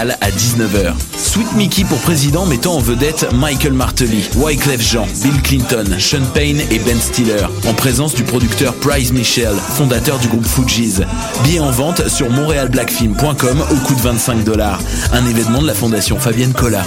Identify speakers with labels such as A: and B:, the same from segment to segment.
A: À 19h. Sweet Mickey pour président mettant en vedette Michael Martelly, Wyclef Jean, Bill Clinton, Sean Payne et Ben Stiller, en présence du producteur Price Michel, fondateur du groupe Fugees. Billets en vente sur montrealblackfilm.com au coût de 25 dollars. Un événement de la fondation Fabienne Collat.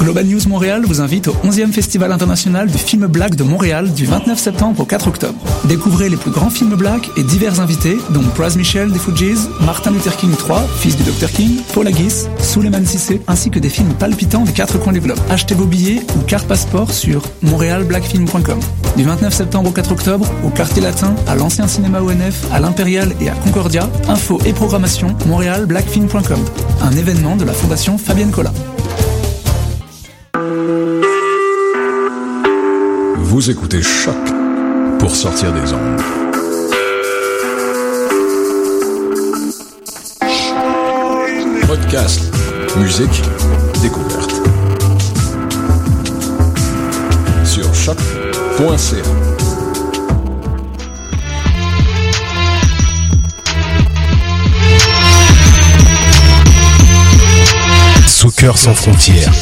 B: Global News Montréal vous invite au 11e Festival international du film black de Montréal du 29 septembre au 4 octobre. Découvrez les plus grands films black et divers invités, dont Praz Michel des Fugees, Martin Luther King III, fils du Dr King, Paul Haggis, Suleiman Sissé, ainsi que des films palpitants des quatre coins du globe. Achetez vos billets ou carte passeport sur montrealblackfilm.com. Du 29 septembre au 4 octobre, au Quartier Latin, à l'Ancien Cinéma ONF, à l'Impérial et à Concordia, info et programmation montrealblackfilm.com. Un événement de la Fondation Fabienne Collat.
C: Vous écoutez Choc pour sortir des ondes. Podcast, musique, découverte. Sur choc.ca.
D: Soccer sans frontières,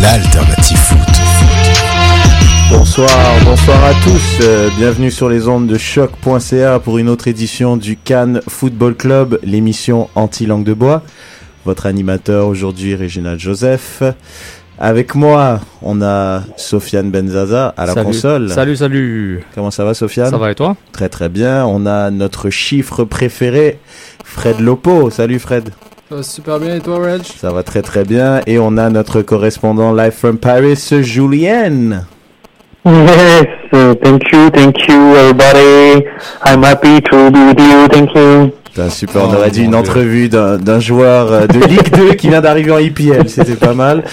D: l'alternative foot.
E: Bonsoir, bonsoir à tous. Euh, bienvenue sur les ondes de choc.ca pour une autre édition du Cannes Football Club, l'émission anti-langue de bois. Votre animateur aujourd'hui, Réginald Joseph. Avec moi, on a Sofiane Benzaza à la
F: Salut.
E: console.
F: Salut, salut.
E: Comment ça va, Sofiane?
F: Ça va et toi?
E: Très très bien. On a notre chiffre préféré, Fred Lopo. Salut Fred.
G: Ça va super bien et toi, Reg?
E: Ça va très très bien. Et on a notre correspondant live from Paris, Julien.
H: Yes, uh, thank you, thank you, everybody. I'm happy to be with you. Thank you.
E: Putain, super, on
F: Oh,
E: aurait dit une
F: Dieu.
E: entrevue d'un joueur euh, de Ligue 2 qui vient d'arriver en IPL, c'était pas mal.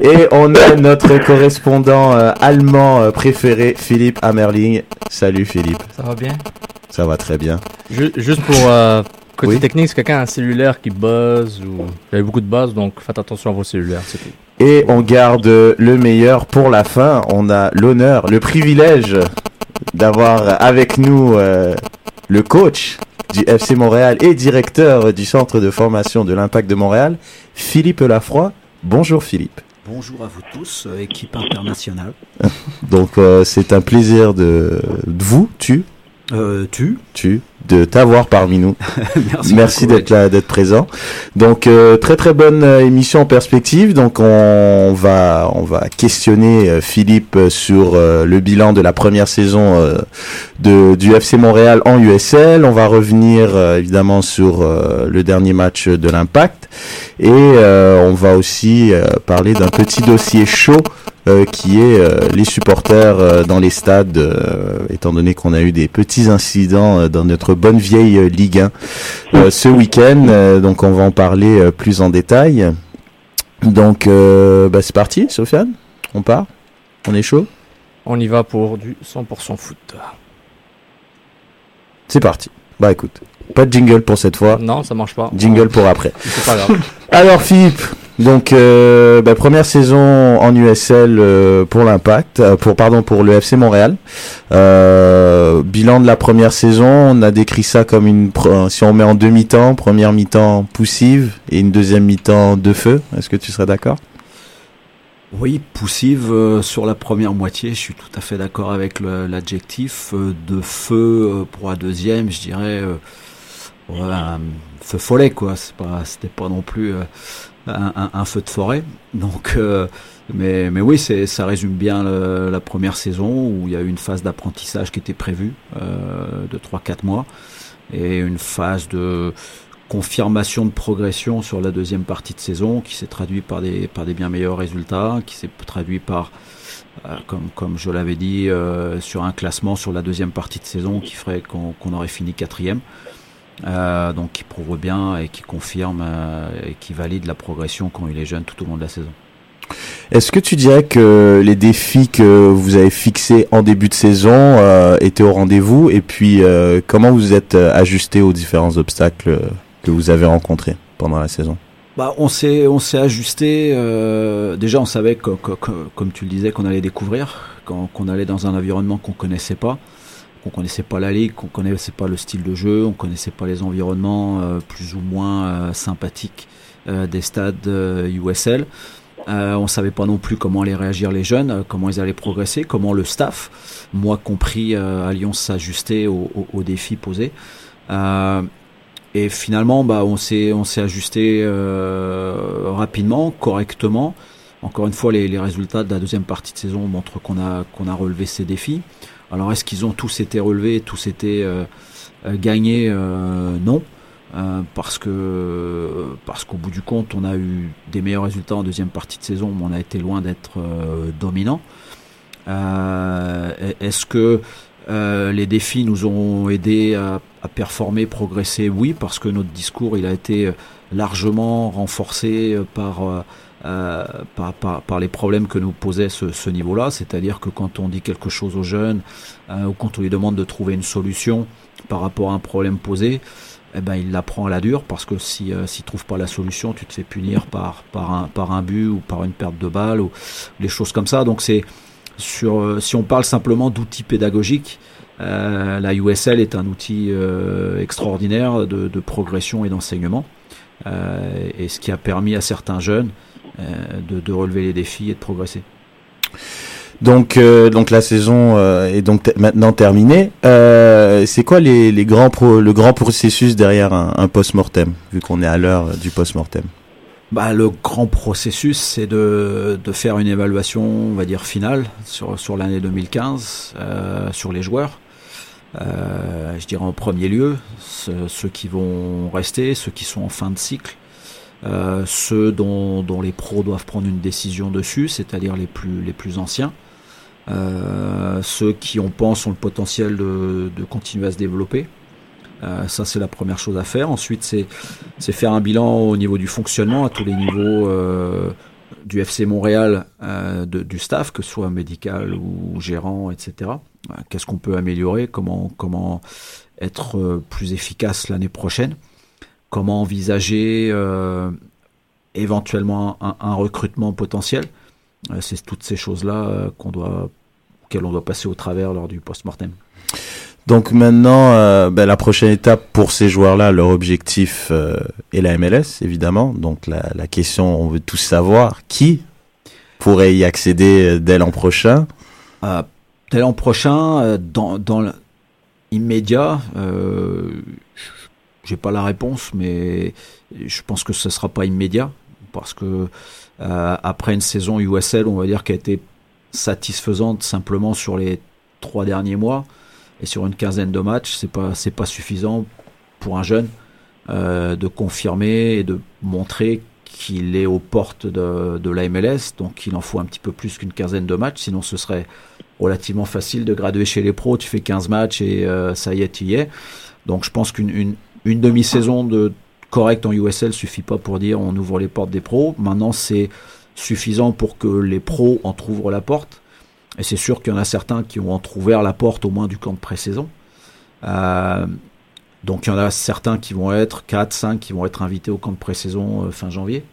E: Et on a notre correspondant euh, allemand euh, préféré, Philippe Hammerling. Salut Philippe,
F: Ça va bien?
E: Ça va très bien.
F: Ju- Juste pour euh, côté
E: Oui.
F: technique, c'est quelqu'un a un cellulaire qui buzz ou il y a beaucoup de buzz, donc faites attention à vos cellulaires, c'est tout.
E: Et on garde le meilleur pour la fin. On a l'honneur, le privilège d'avoir avec nous euh, le coach du FC Montréal et directeur du centre de formation de l'Impact de Montréal, Philippe Lafroy. Bonjour Philippe.
I: Bonjour à vous tous, euh, équipe internationale.
E: Donc euh, c'est un plaisir de, de vous, tu,
I: Euh, tu
E: tu, de t'avoir parmi nous.
I: Merci,
E: d'être là, d'être présent. Donc euh, très très bonne euh, émission en perspective. Donc on va on va questionner euh, Philippe euh, sur euh, le bilan de la première saison euh, de du FC Montréal en USL. On va revenir évidemment sur le dernier match de l'Impact et on va aussi parler d'un petit dossier chaud qui est euh, les supporters euh, dans les stades, euh, étant donné qu'on a eu des petits incidents euh, dans notre bonne vieille euh, Ligue 1 euh, ce week-end. Euh, donc on va en parler euh, plus en détail. Donc euh, bah, c'est parti, Sofiane, on part, on est chaud,
F: On y va pour du 100% foot.
E: c'est parti. Bah écoute, pas de jingle pour cette fois,
F: Non, ça marche pas.
E: jingle pour après.
F: C'est pas grave.
E: Alors Philippe, donc euh, bah, première saison en USL euh, pour l'Impact, euh, pour pardon pour le FC Montréal. Euh, bilan de la première saison, on a décrit ça comme une pre- si on met en deux mi-temps, première mi-temps poussive et une deuxième mi-temps de feu. Est-ce que tu serais d'accord?
I: Oui, poussive euh, sur la première moitié, je suis tout à fait d'accord avec l'adjectif. euh, de feu euh, pour la deuxième, je dirais euh, un feu follet, quoi. C'est pas, c'était pas non plus euh, un, feu de forêt. Donc, euh, mais, mais oui, c'est, ça résume bien la première saison où il y a eu une phase d'apprentissage qui était prévue euh, de 3-4 mois et une phase de confirmation de progression sur la deuxième partie de saison qui s'est traduit par des, par des bien meilleurs résultats, qui s'est traduit par, euh, comme, comme je l'avais dit, sur un classement sur la deuxième partie de saison qui ferait qu'on qu'on aurait fini quatrième. Euh, donc qui prouve bien et qui confirme euh, et qui valide la progression qu'ont eu les jeunes tout au long de la saison.
E: Est-ce que tu dirais que les défis que vous avez fixés en début de saison euh, étaient au rendez-vous? Et puis comment vous êtes ajusté aux différents obstacles que vous avez rencontrés pendant la saison?
I: Bah, on s'est on s'est ajusté. Euh, déjà, on savait que, que- que- comme tu le disais qu'on allait découvrir, qu'on qu'on allait dans un environnement qu'on connaissait pas, qu'on connaissait pas la ligue, qu'on connaissait pas le style de jeu, on connaissait pas les environnements euh, plus ou moins euh, sympathiques euh, des stades euh, USL. Euh, on savait pas non plus comment allaient réagir les jeunes, euh, comment ils allaient progresser, comment le staff, moi compris euh, à Lyon, s'ajuster aux, aux- aux défis posés. Euh, et finalement, bah, on s'est on s'est ajusté euh, rapidement, correctement. Encore une fois, les, les résultats de la deuxième partie de saison montrent qu'on a qu'on a relevé ces défis. Alors, est-ce qu'ils ont tous été relevés, tous été euh, euh, gagnés? Euh, Non, parce que parce qu'au bout du compte, on a eu des meilleurs résultats en deuxième partie de saison, mais on a été loin d'être dominant. Est-ce que les défis nous ont aidés à, à performer, progresser? Oui, parce que notre discours il a été largement renforcé par, euh, par, les problèmes que nous posait ce, niveau-là. C'est-à-dire que quand on dit quelque chose aux jeunes euh, ou quand on lui demande de trouver une solution par rapport à un problème posé, eh ben, il la prend à la dure parce que si euh, trouve pas la solution, tu te fais punir par par un par un but ou par une perte de balle ou des choses comme ça. Donc c'est sur euh, si on parle simplement d'outils pédagogiques, euh, la USL est un outil extraordinaire de, progression et d'enseignement, et ce qui a permis à certains jeunes de, de relever les défis et de progresser.
E: Donc, euh, donc la saison euh, est donc maintenant terminée. Euh, c'est quoi les, les grands pro- le grand processus derrière un, un post-mortem, vu qu'on est à l'heure du post-mortem?
I: Bah, le grand processus, c'est de, de faire une évaluation, on va dire, finale sur, sur l'année 2015, euh, sur les joueurs. Euh, je dirais en premier lieu, ceux qui vont rester, ceux qui sont en fin de cycle, euh, ceux dont, dont les pros doivent prendre une décision dessus, c'est-à-dire les plus, les plus anciens. Euh, ceux qui, on pense, ont le potentiel de, de continuer à se développer. Euh, ça, c'est la première chose à faire. Ensuite, c'est faire un bilan au niveau du fonctionnement à tous les niveaux euh, du FC Montréal, euh, de- du staff, que ce soit médical ou gérant, etc. Qu'est-ce qu'on peut améliorer? Comment comment être plus efficace l'année prochaine? Comment envisager euh, éventuellement un, un recrutement potentiel Euh, C'est toutes ces choses-là euh, qu'on doit auxquelles on doit passer au travers lors du post-mortem.
E: Donc maintenant, euh, ben, la prochaine étape pour ces joueurs-là, leur objectif euh, est la MLS, évidemment. Donc la, la question, on veut tous savoir qui pourrait y accéder dès l'an prochain.
I: Euh, dès l'an prochain, dans, dans l'immédiat, euh, j'ai pas la réponse, mais je pense que ce sera pas immédiat parce que euh, après une saison USL, on va dire qu'elle a été satisfaisante simplement sur les trois derniers mois et sur une quinzaine de matchs, c'est pas c'est pas suffisant pour un jeune euh, de confirmer et de montrer qu'il est aux portes de, de la MLS, donc il en faut un petit peu plus qu'une quinzaine de matchs, sinon ce serait relativement facile de graduer chez les pros, tu fais 15 matchs et euh, ça y est, tu y es. Donc je pense qu'une une, une demi-saison de correcte en USL suffit pas pour dire on ouvre les portes des pros. Maintenant c'est suffisant pour que les pros en ouvrent la porte. Et c'est sûr qu'il y en a certains qui ont entrouvert la porte au moins du camp de pré-saison. Euh, donc il y en a certains qui vont être, 4, 5, qui vont être invités au camp de pré-saison euh, fin janvier.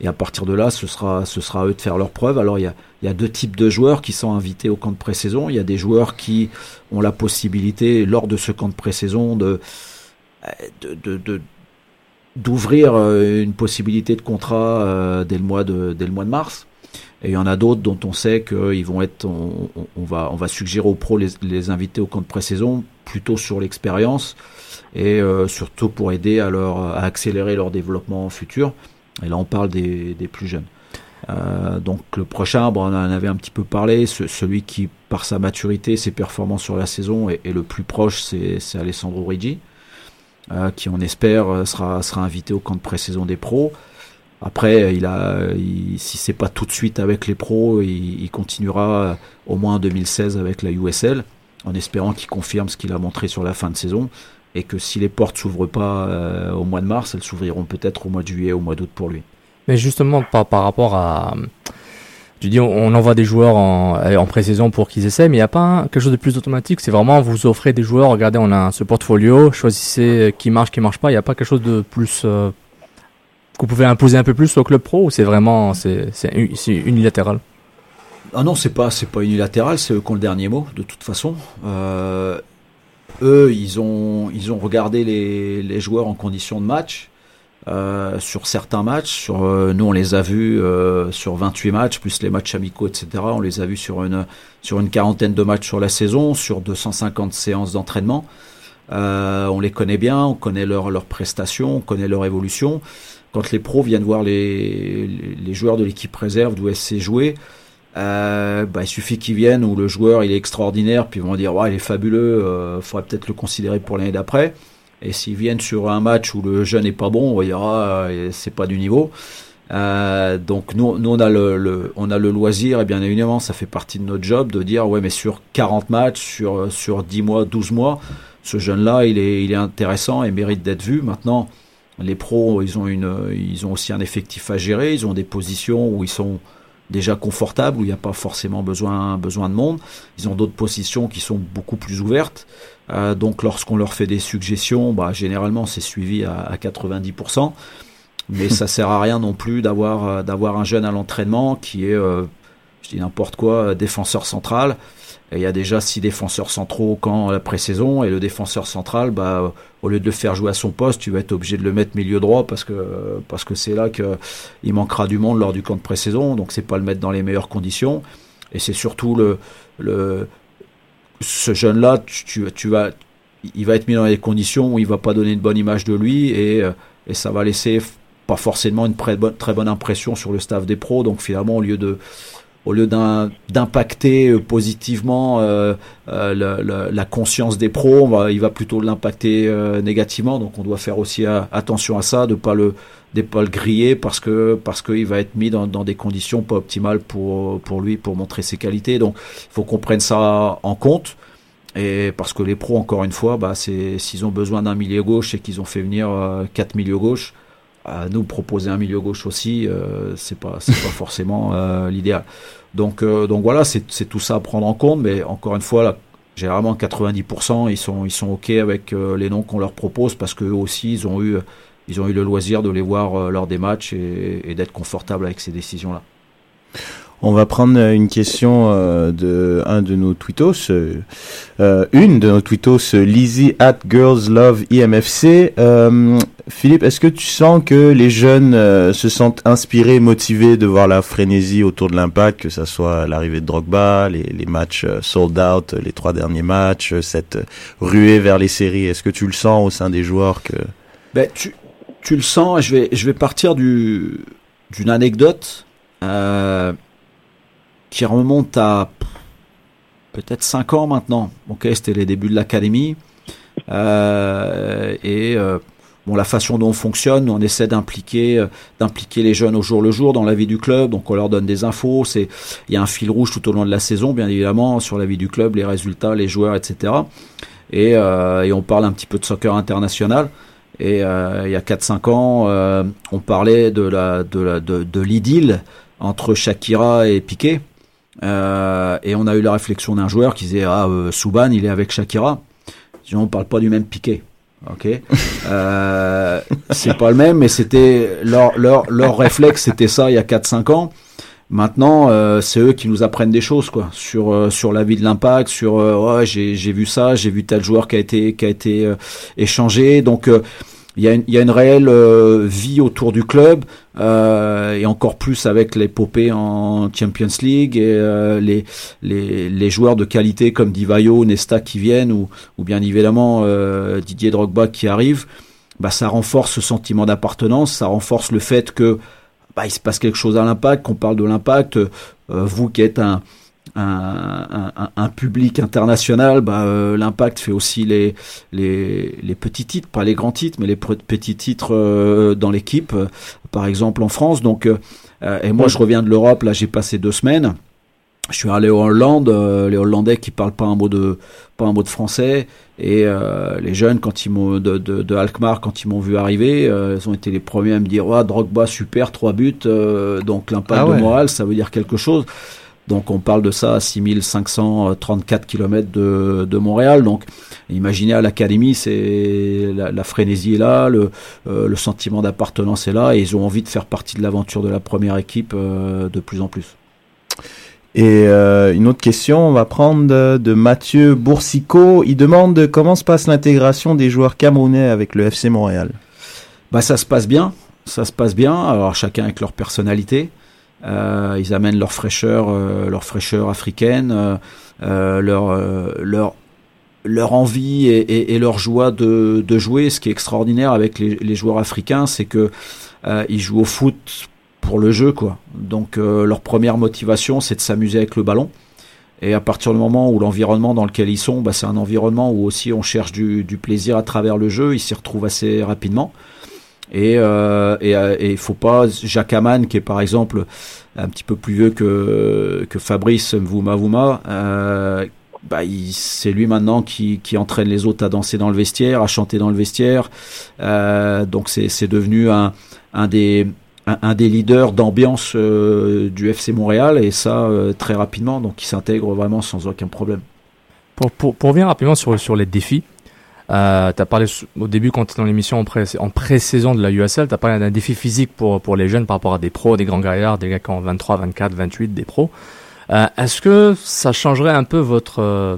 I: Et à partir de là, ce sera, ce sera à eux de faire leur preuve. Alors il y a, il y a deux types de joueurs qui sont invités au camp de pré-saison. Il y a des joueurs qui ont la possibilité, lors de ce camp de pré-saison, de, de, d'ouvrir euh, une possibilité de contrat euh, dès le mois de, dès le mois de mars. Et il y en a d'autres dont on sait qu'ils vont être, on, va, on va suggérer aux pros les, les inviter au camp de pré-saison plutôt sur l'expérience et euh, surtout pour aider à leur, à accélérer leur développement futur. Et là, on parle des, plus jeunes. Donc le prochain, bon, on en avait un petit peu parlé, ce- celui qui, par sa maturité, ses performances sur la saison, est, est le plus proche, c'est Alessandro Riggi, euh, qui on espère euh, sera, sera invité au camp de pré-saison des pros. Après, il a, il, si c'est pas tout de suite avec les pros, il, il continuera euh, au moins en 2016 avec la USL, en espérant qu'il confirme ce qu'il a montré sur la fin de saison. et que si les portes s'ouvrent pas euh, au mois de mars, elles s'ouvriront peut-être au mois de juillet, au mois d'août pour lui.
F: Mais justement, par, par rapport à. Tu dis, on envoie des joueurs en, en pré-saison pour qu'ils essaient, mais il n'y a pas quelque chose de plus automatique. C'est vraiment, vous offrez des joueurs, regardez, on a ce portfolio, choisissez qui marche, qui marche pas. Il n'y a pas quelque chose de plus. Euh, que imposer un peu plus au club pro ou c'est vraiment. C'est unilatéral?
I: Ah non, c'est pas c'est pas unilatéral, c'est eux qui ont le dernier mot de toute façon. Euh, eux, ils ont ils ont regardé les, les joueurs en condition de match euh, sur certains matchs. Euh, nous, on les a vus euh, sur 28 matchs plus les matchs amicaux, etc. On les a vus sur une sur une quarantaine de matchs sur la saison, sur 250 séances d'entraînement. On les connaît bien, on connaît leurs leurs prestations, on connaît leur évolution. Quand les pros viennent voir les, les joueurs de l'équipe réserve d'où d'OSC jouer, bah, il suffit qu'ils viennent où le joueur il est extraordinaire, puis ils vont dire ouais, il est fabuleux, faudrait peut-être le considérer pour l'année d'après. Et s'ils viennent sur un match où le jeune n'est pas bon, on va dire ah, c'est pas du niveau. Euh, donc nous, nous on a le, le, on a le loisir et bien évidemment ça fait partie de notre job de dire ouais mais sur 40 matchs, sur sur 10 mois, 12 mois, ce jeune là il est il est intéressant et mérite d'être vu. Maintenant les pros ils ont une ils ont aussi un effectif à gérer, ils ont des positions où ils sont déjà confortables, où il n'y a pas forcément besoin, besoin de monde. Ils ont d'autres positions qui sont beaucoup plus ouvertes. Euh, donc lorsqu'on leur fait des suggestions, bah, généralement c'est suivi à, à 90%. Mais ça sert à rien non plus d'avoir euh, d'avoir un jeune à l'entraînement qui est, euh, je dis n'importe quoi, défenseur central il y a déjà six défenseurs centraux quand la pré-saison et le défenseur central, bah, au lieu de le faire jouer à son poste, tu vas être obligé de le mettre milieu droit parce que parce que c'est là que il manquera du monde lors du camp de pré-saison, donc c'est pas le mettre dans les meilleures conditions. Et c'est surtout le le ce jeune là, tu, tu, vas il va être mis dans des conditions où il va pas donner une bonne image de lui et et ça va laisser pas forcément une très bonne, très bonne impression sur le staff des pros. Donc finalement, au lieu de au lieu d'impacter euh, positivement euh, euh la, conscience des pros, il va plutôt l'impacter négativement. Donc on doit faire aussi attention à ça, de pas le de pas le griller parce que parce qu'il va être mis dans, des conditions pas optimales pour pour lui pour montrer ses qualités. Donc il faut qu'on prenne ça en compte. Et parce que les pros, encore une fois, bah, s'ils ont besoin d'un milieu gauche et qu'ils ont fait venir quatre milieux gauche, à nous proposer un milieu gauche aussi, euh, c'est pas c'est pas forcément euh, l'idéal. Donc euh, donc voilà, c'est tout ça à prendre en compte, mais encore une fois là, généralement 90% ils sont ils sont ok avec euh, les noms qu'on leur propose parce que aussi ils ont eu ils ont eu le loisir de les voir euh, lors des matchs et, et d'être confortables avec ces décisions là.
E: On va prendre une question euh, de un de nos tweetos, euh, une de nos tweetos, Lizzie at Girls Love IMFC. Euh, Philippe, est-ce que tu sens que les jeunes euh, se sentent inspirés, motivés de voir la frénésie autour de l'impact, que ça soit l'arrivée de Drogba, les, les matchs euh, sold out, les trois derniers matchs, cette ruée vers les séries? Est-ce que tu le sens au sein des joueurs que
I: ben, tu, tu le sens. Je vais je vais partir du d'une anecdote. Euh, qui remonte à peut-être 5 ans maintenant. Ok, c'était les débuts de l'académie. Euh, et euh, bon, la façon dont on fonctionne, on essaie d'impliquer, euh, d'impliquer les jeunes au jour le jour dans la vie du club. Donc on leur donne des infos. C'est, il y a un fil rouge tout au long de la saison, bien évidemment, sur la vie du club, les résultats, les joueurs, etc. Et, euh, et on parle un petit peu de soccer international. Et euh, il y a 4-5 ans, on parlait de la de la de, l'idylle entre Shakira et Piqué. Euh, et on a eu la réflexion d'un joueur qui disait ah euh, Souban il est avec Shakira. On parle pas du même piqué. Ok, euh, c'est pas le même, mais c'était leur leur leur réflexe, c'était ça il y a 4-5 ans. Maintenant, euh, c'est eux qui nous apprennent des choses quoi sur euh, sur la vie de l'impact, sur ouais, j'ai j'ai vu ça, j'ai vu tel joueur qui a été qui a été échangé. Donc il y a une, il y a une réelle euh, vie autour du club euh, et encore plus avec l'épopée en Champions League et euh, les, les, les joueurs de qualité comme Divayo, Nesta qui viennent ou, ou bien évidemment euh, Didier Drogba qui arrive, bah ça renforce ce sentiment d'appartenance, ça renforce le fait que bah, il se passe quelque chose à l'impact, qu'on parle de l'impact. vous qui êtes un un, un, un, public international, bah, euh, l'impact fait aussi les, les, les, petits titres, pas les grands titres, mais les petits titres euh, dans l'équipe, euh, par exemple en France. Donc, et moi je reviens de l'Europe, là j'ai passé deux semaines. je suis allé en Hollande, euh, les Hollandais qui parlent pas un mot de pas un mot de français et euh, les jeunes quand ils m'ont de, de, de, Alkmaar quand ils m'ont vu arriver, euh, ils ont été les premiers à me dire "Ouais, Drogba super, trois buts donc l'impact
E: Ah ouais.
I: de moral, ça veut dire quelque chose." Donc on parle de ça à 6534 km de, de Montréal. Donc imaginez à l'académie, c'est la, la frénésie est là, le, euh, le sentiment d'appartenance est là, et ils ont envie de faire partie de l'aventure de la première équipe euh, de plus en plus.
E: Et euh, une autre question, on va prendre de, de Mathieu Boursicot. Il demande comment se passe l'intégration des joueurs camerounais avec le FC Montréal?
I: Bah ça se passe bien, ça se passe bien. Alors chacun avec leur personnalité. Euh, ils amènent leur fraîcheur, euh, leur fraîcheur africaine, euh, euh, leur euh, leur leur envie et, et, et leur joie de, de, jouer. Ce qui est extraordinaire avec les, les joueurs africains, c'est que euh, ils jouent au foot pour le jeu, quoi. Donc euh, leur première motivation, c'est de s'amuser avec le ballon. Et à partir du moment où l'environnement dans lequel ils sont, bah, c'est un environnement où aussi on cherche du, du plaisir à travers le jeu. Ils s'y retrouvent assez rapidement. Et euh, et il faut pas Jacques Aman qui est par exemple un petit peu plus vieux que que Fabrice Mvouma Vouma euh, bah, c'est lui maintenant qui, qui entraîne les autres à danser dans le vestiaire, à chanter dans le vestiaire. Euh, donc c'est devenu un, un des un, un des leaders d'ambiance euh, du FC Montréal et ça euh, très rapidement. Donc il s'intègre vraiment sans aucun problème.
F: Pour, pour, pour revenir rapidement sur, sur les défis, euh, tu as parlé au début quand tu dans l'émission en, pré, en pré-saison de la USL, tu as parlé d'un défi physique pour, pour les jeunes par rapport à des pros, des grands gaillards, des gars qui ont 23, 24, 28, des pros. Euh, Est-ce que ça changerait un peu votre... Euh,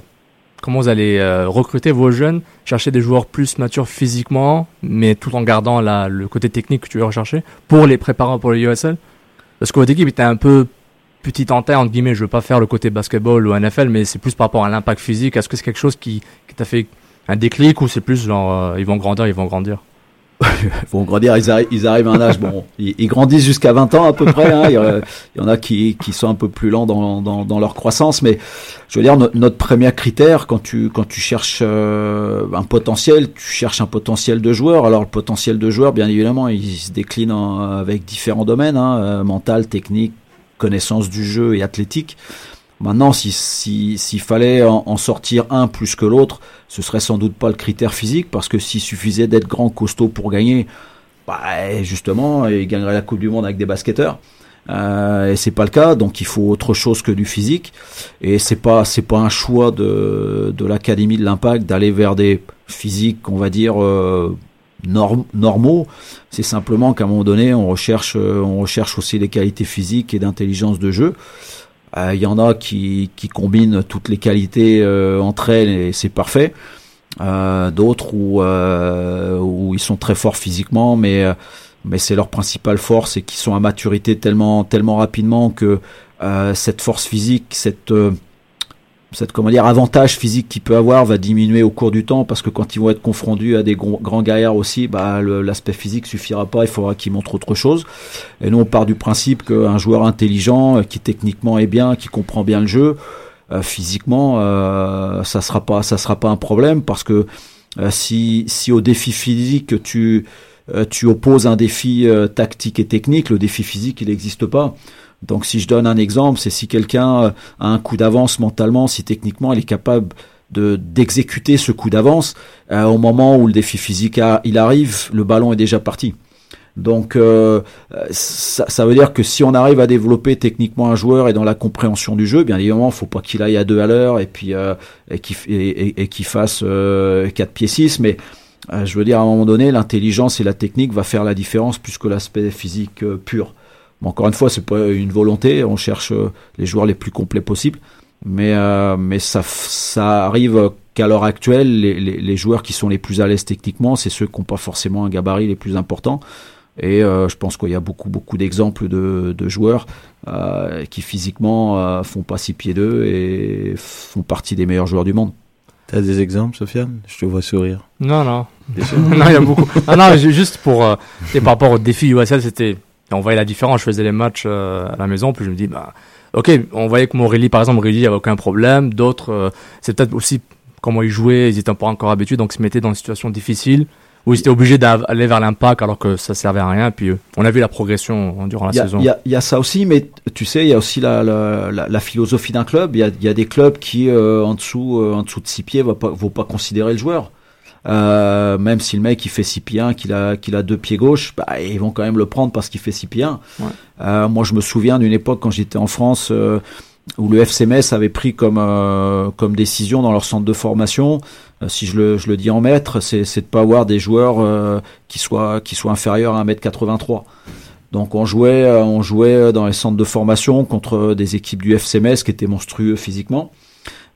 F: comment vous allez euh, recruter vos jeunes, chercher des joueurs plus matures physiquement, mais tout en gardant la, le côté technique que tu veux rechercher, pour les préparer pour les USL Parce que votre équipe était un peu petite en taille, entre guillemets, je veux pas faire le côté basketball ou NFL, mais c'est plus par rapport à l'impact physique. Est-ce que c'est quelque chose qui, qui t'a fait un déclic ou c'est plus genre euh, ils vont grandir, ils vont grandir?
I: Ils vont grandir, ils, arri ils arrivent à un âge, bon, ils, grandissent jusqu'à 20 ans à peu près, hein, il, y en a qui, qui sont un peu plus lents dans, dans, dans leur croissance, mais je veux dire, no notre premier critère, quand tu, quand tu cherches euh, un potentiel, tu cherches un potentiel de joueur, alors le potentiel de joueur, bien évidemment, il se décline avec différents domaines, hein, euh, mental, technique, connaissance du jeu et athlétique. Maintenant, s'il si, fallait en, sortir un plus que l'autre, ce serait sans doute pas le critère physique, parce que s'il suffisait d'être grand, costaud pour gagner, bah, justement, il gagnerait la Coupe du Monde avec des basketteurs. Euh, et c'est pas le cas, donc il faut autre chose que du physique. Et c'est pas pas un choix de, l'académie de l'Impact d'aller vers des physiques, on va dire euh, norm, normaux. C'est simplement qu'à un moment donné, on recherche on recherche aussi des qualités physiques et d'intelligence de jeu. Il euh, y en a qui, qui combinent toutes les qualités euh, entre elles et c'est parfait. Euh, D'autres où, où ils sont très forts physiquement, mais, mais c'est leur principale force et qui sont à maturité tellement, tellement rapidement que cette force physique, cette, cette comment dire, avantage physique qu'il peut avoir va diminuer au cours du temps parce que quand ils vont être confrontés à des grands gaillards aussi, bah, l'aspect physique suffira pas, il faudra qu'ils montrent autre chose. Et nous, on part du principe qu'un joueur intelligent, qui techniquement est bien, qui comprend bien le jeu, euh, physiquement, euh, ça sera pas, ça sera pas un problème parce que euh, si, si au défi physique tu, euh, tu opposes un défi euh, tactique et technique, le défi physique, il n'existe pas. Donc si je donne un exemple, c'est si quelqu'un a un coup d'avance mentalement, si techniquement il est capable de d'exécuter ce coup d'avance, euh, au moment où le défi physique il arrive, le ballon est déjà parti. Donc euh, ça, veut dire que si on arrive à développer techniquement un joueur et dans la compréhension du jeu, bien évidemment, faut pas qu'il aille à deux à l'heure et puis euh, et qu'il et, fasse euh, 4 pieds 6, mais euh, je veux dire à un moment donné, l'intelligence et la technique va faire la différence plus que l'aspect physique euh, pur. Bon, encore une fois, c'est pas une volonté. On cherche les joueurs les plus complets possibles, mais euh, mais ça ça arrive qu'à l'heure actuelle, les, les, les, joueurs qui sont les plus à l'aise techniquement, c'est ceux qui n'ont pas forcément un gabarit les plus importants. Et euh, je pense qu'il y a beaucoup beaucoup d'exemples de, de, joueurs euh, qui physiquement euh, font pas six pieds deux et font partie des meilleurs joueurs du monde.
E: T'as des exemples, Sofiane? Je te vois sourire.
F: Non, non. non, il y a beaucoup. Ah non, juste pour euh, et par rapport au défi USL, c'était on voyait la différence. Je faisais les matchs euh, à la maison, puis je me dis, bah, ok, on voyait que Morelli, par exemple, Morelli, il avait aucun problème. D'autres, euh, c'est peut-être aussi comment ils jouaient, ils étaient pas encore habitués, donc ils se mettaient dans une situation difficile Ou ils étaient obligés d'aller vers l'impact alors que ça servait à rien. Puis euh, on a vu la progression durant la
I: Il y a-
F: saison.
I: Il y, a- il y a ça aussi, mais tu sais, il y a aussi la, la, la, la philosophie d'un club. Il y a, il y a des clubs qui, euh, en dessous, euh, en dessous de six pieds, vont pas, vont pas considérer le joueur. Euh, même si le mec il fait 6 pieds 1, qu'il a, qu'il a deux pieds gauche, bah, ils vont quand même le prendre parce qu'il fait 6 pieds 1.
F: Ouais.
I: Euh, moi, je me souviens d'une époque quand j'étais en France euh, où le FCMS avait pris comme, euh, comme décision dans leur centre de formation, euh, si je le, je le dis en mètres, c'est, c'est de pas avoir des joueurs euh, qui, soient, qui soient inférieurs à 1m83. Donc on jouait, on jouait dans les centres de formation contre des équipes du FCMS qui étaient monstrueux physiquement.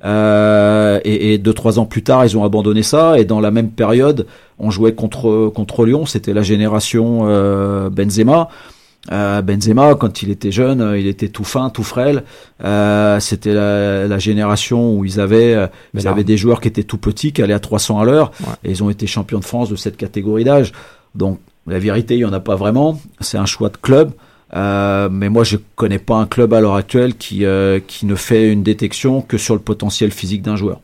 I: Euh, et, et deux trois ans plus tard, ils ont abandonné ça. Et dans la même période, on jouait contre contre Lyon. C'était la génération euh, Benzema. Euh, Benzema, quand il était jeune, il était tout fin, tout frêle. C'était la, la génération où ils avaient, ils avaient des joueurs qui étaient tout petits, qui allaient à 300 à l'heure,
F: Ouais.
I: et ils ont été champions de France de cette catégorie d'âge. Donc la vérité, il y en a pas vraiment. C'est un choix de club. Euh, mais moi, je connais pas un club à l'heure actuelle qui euh, qui ne fait une détection que sur le potentiel physique d'un joueur.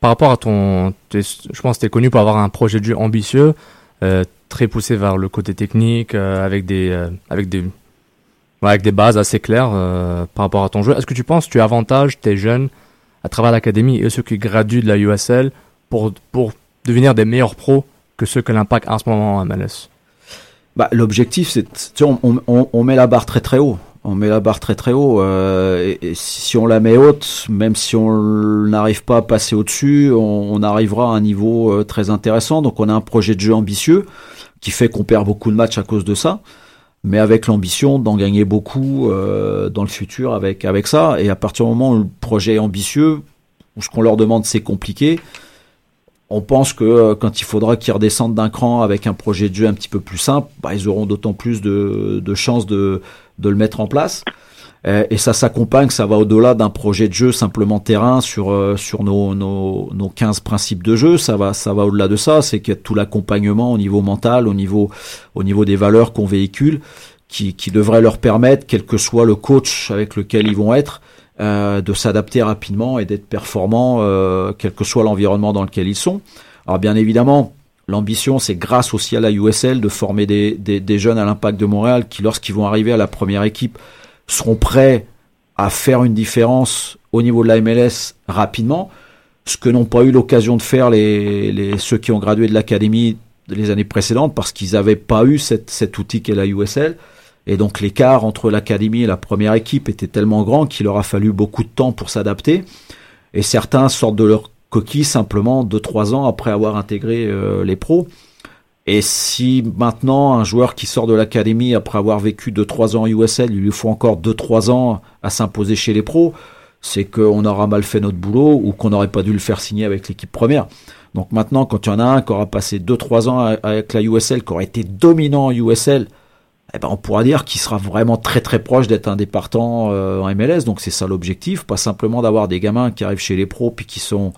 F: Par rapport à ton, je pense que tu es connu pour avoir un projet de jeu ambitieux, euh, très poussé vers le côté technique, euh, avec des, euh, avec des, avec des bases assez claires euh, par rapport à ton jeu. Est-ce que tu penses que tu avantages tes jeunes à travers l'académie et ceux qui graduent de la USL pour, pour devenir des meilleurs pros que ceux que l'impact a en ce moment en MLS
I: Bah, l'objectif, c'est, on, on, on met la barre très très haut. On met la barre très très haut. euh, et, et si on la met haute, même si on n'arrive pas à passer au-dessus, on, on arrivera à un niveau euh, très intéressant. Donc, on a un projet de jeu ambitieux qui fait qu'on perd beaucoup de matchs à cause de ça, mais avec l'ambition d'en gagner beaucoup euh, dans le futur avec avec ça. Et à partir du moment où le projet est ambitieux, où ce qu'on leur demande c'est compliqué, on pense que euh, quand il faudra qu'ils redescendent d'un cran avec un projet de jeu un petit peu plus simple, bah, ils auront d'autant plus de, chances de, le mettre en place. Et ça s'accompagne, ça va au-delà d'un projet de jeu simplement terrain sur, euh, nos, nos, nos 15 principes de jeu. Ça va, au-delà de ça. C'est qu'il y a tout l'accompagnement au niveau mental, au niveau, au niveau des valeurs qu'on véhicule, qui devrait leur permettre, quel que soit le coach avec lequel ils vont être, euh, de s'adapter rapidement et d'être performants, euh, quel que soit l'environnement dans lequel ils sont. Alors bien évidemment, l'ambition, c'est grâce aussi à la USL de former des, des, jeunes à l'impact de Montréal qui, lorsqu'ils vont arriver à la première équipe, seront prêts à faire une différence au niveau de la MLS rapidement, ce que n'ont pas eu l'occasion de faire les, les, ceux qui ont gradué de l'académie les années précédentes parce qu'ils n'avaient pas eu cette, cet outil qu'est la USL. Et donc l'écart entre l'académie et la première équipe était tellement grand qu'il leur a fallu beaucoup de temps pour s'adapter. Et certains sortent de leur coquille simplement 2-3 ans après avoir intégré euh, les pros. Et si maintenant un joueur qui sort de l'académie après avoir vécu 2-3 ans en USL, il lui faut encore 2-3 ans à s'imposer chez les pros, c'est qu'on aura mal fait notre boulot ou qu'on n'aurait pas dû le faire signer avec l'équipe première. Donc maintenant, quand il y en a un qui aura passé 2-3 ans avec la USL, qui aura été dominant en USL, eh ben on pourra dire qu'il sera vraiment très très proche d'être un des partants euh, en MLS. Donc c'est ça l'objectif, pas simplement d'avoir des gamins qui arrivent chez les pros puis qui sont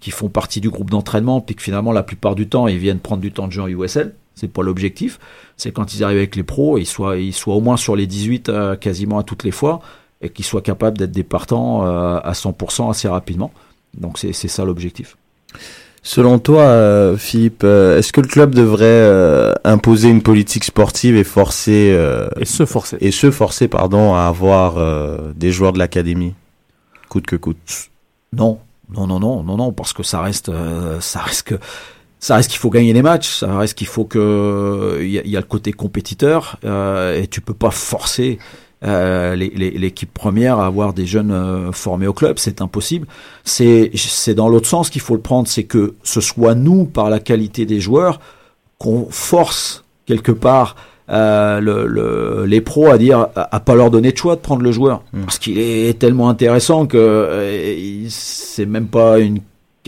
I: qui font partie du groupe d'entraînement puis que finalement la plupart du temps ils viennent prendre du temps de jeu en USL. C'est pas l'objectif. C'est quand ils arrivent avec les pros, ils soient ils soient au moins sur les 18 euh, quasiment à toutes les fois et qu'ils soient capables d'être des partants euh, à 100% assez rapidement. Donc c'est c'est ça l'objectif.
E: Selon toi, euh, Philippe, euh, est-ce que le club devrait euh, imposer une politique sportive et forcer euh,
F: Et se forcer.
E: et se forcer pardon à avoir euh, des joueurs de l'académie? Coûte que coûte.
I: Non, non, non, non, non, non, parce que ça reste, euh, ça reste que, ça reste qu'il faut gagner les matchs, ça reste qu'il faut que, il y, y a le côté compétiteur euh, et tu peux pas forcer euh, l'équipe première à avoir des jeunes euh, formés au club, c'est impossible. C'est, c'est dans l'autre sens qu'il faut le prendre, c'est que ce soit nous par la qualité des joueurs qu'on force quelque part euh, le, le- les pros à dire à, à pas leur donner de choix de prendre le joueur parce qu'il est tellement intéressant que euh, c'est même pas une,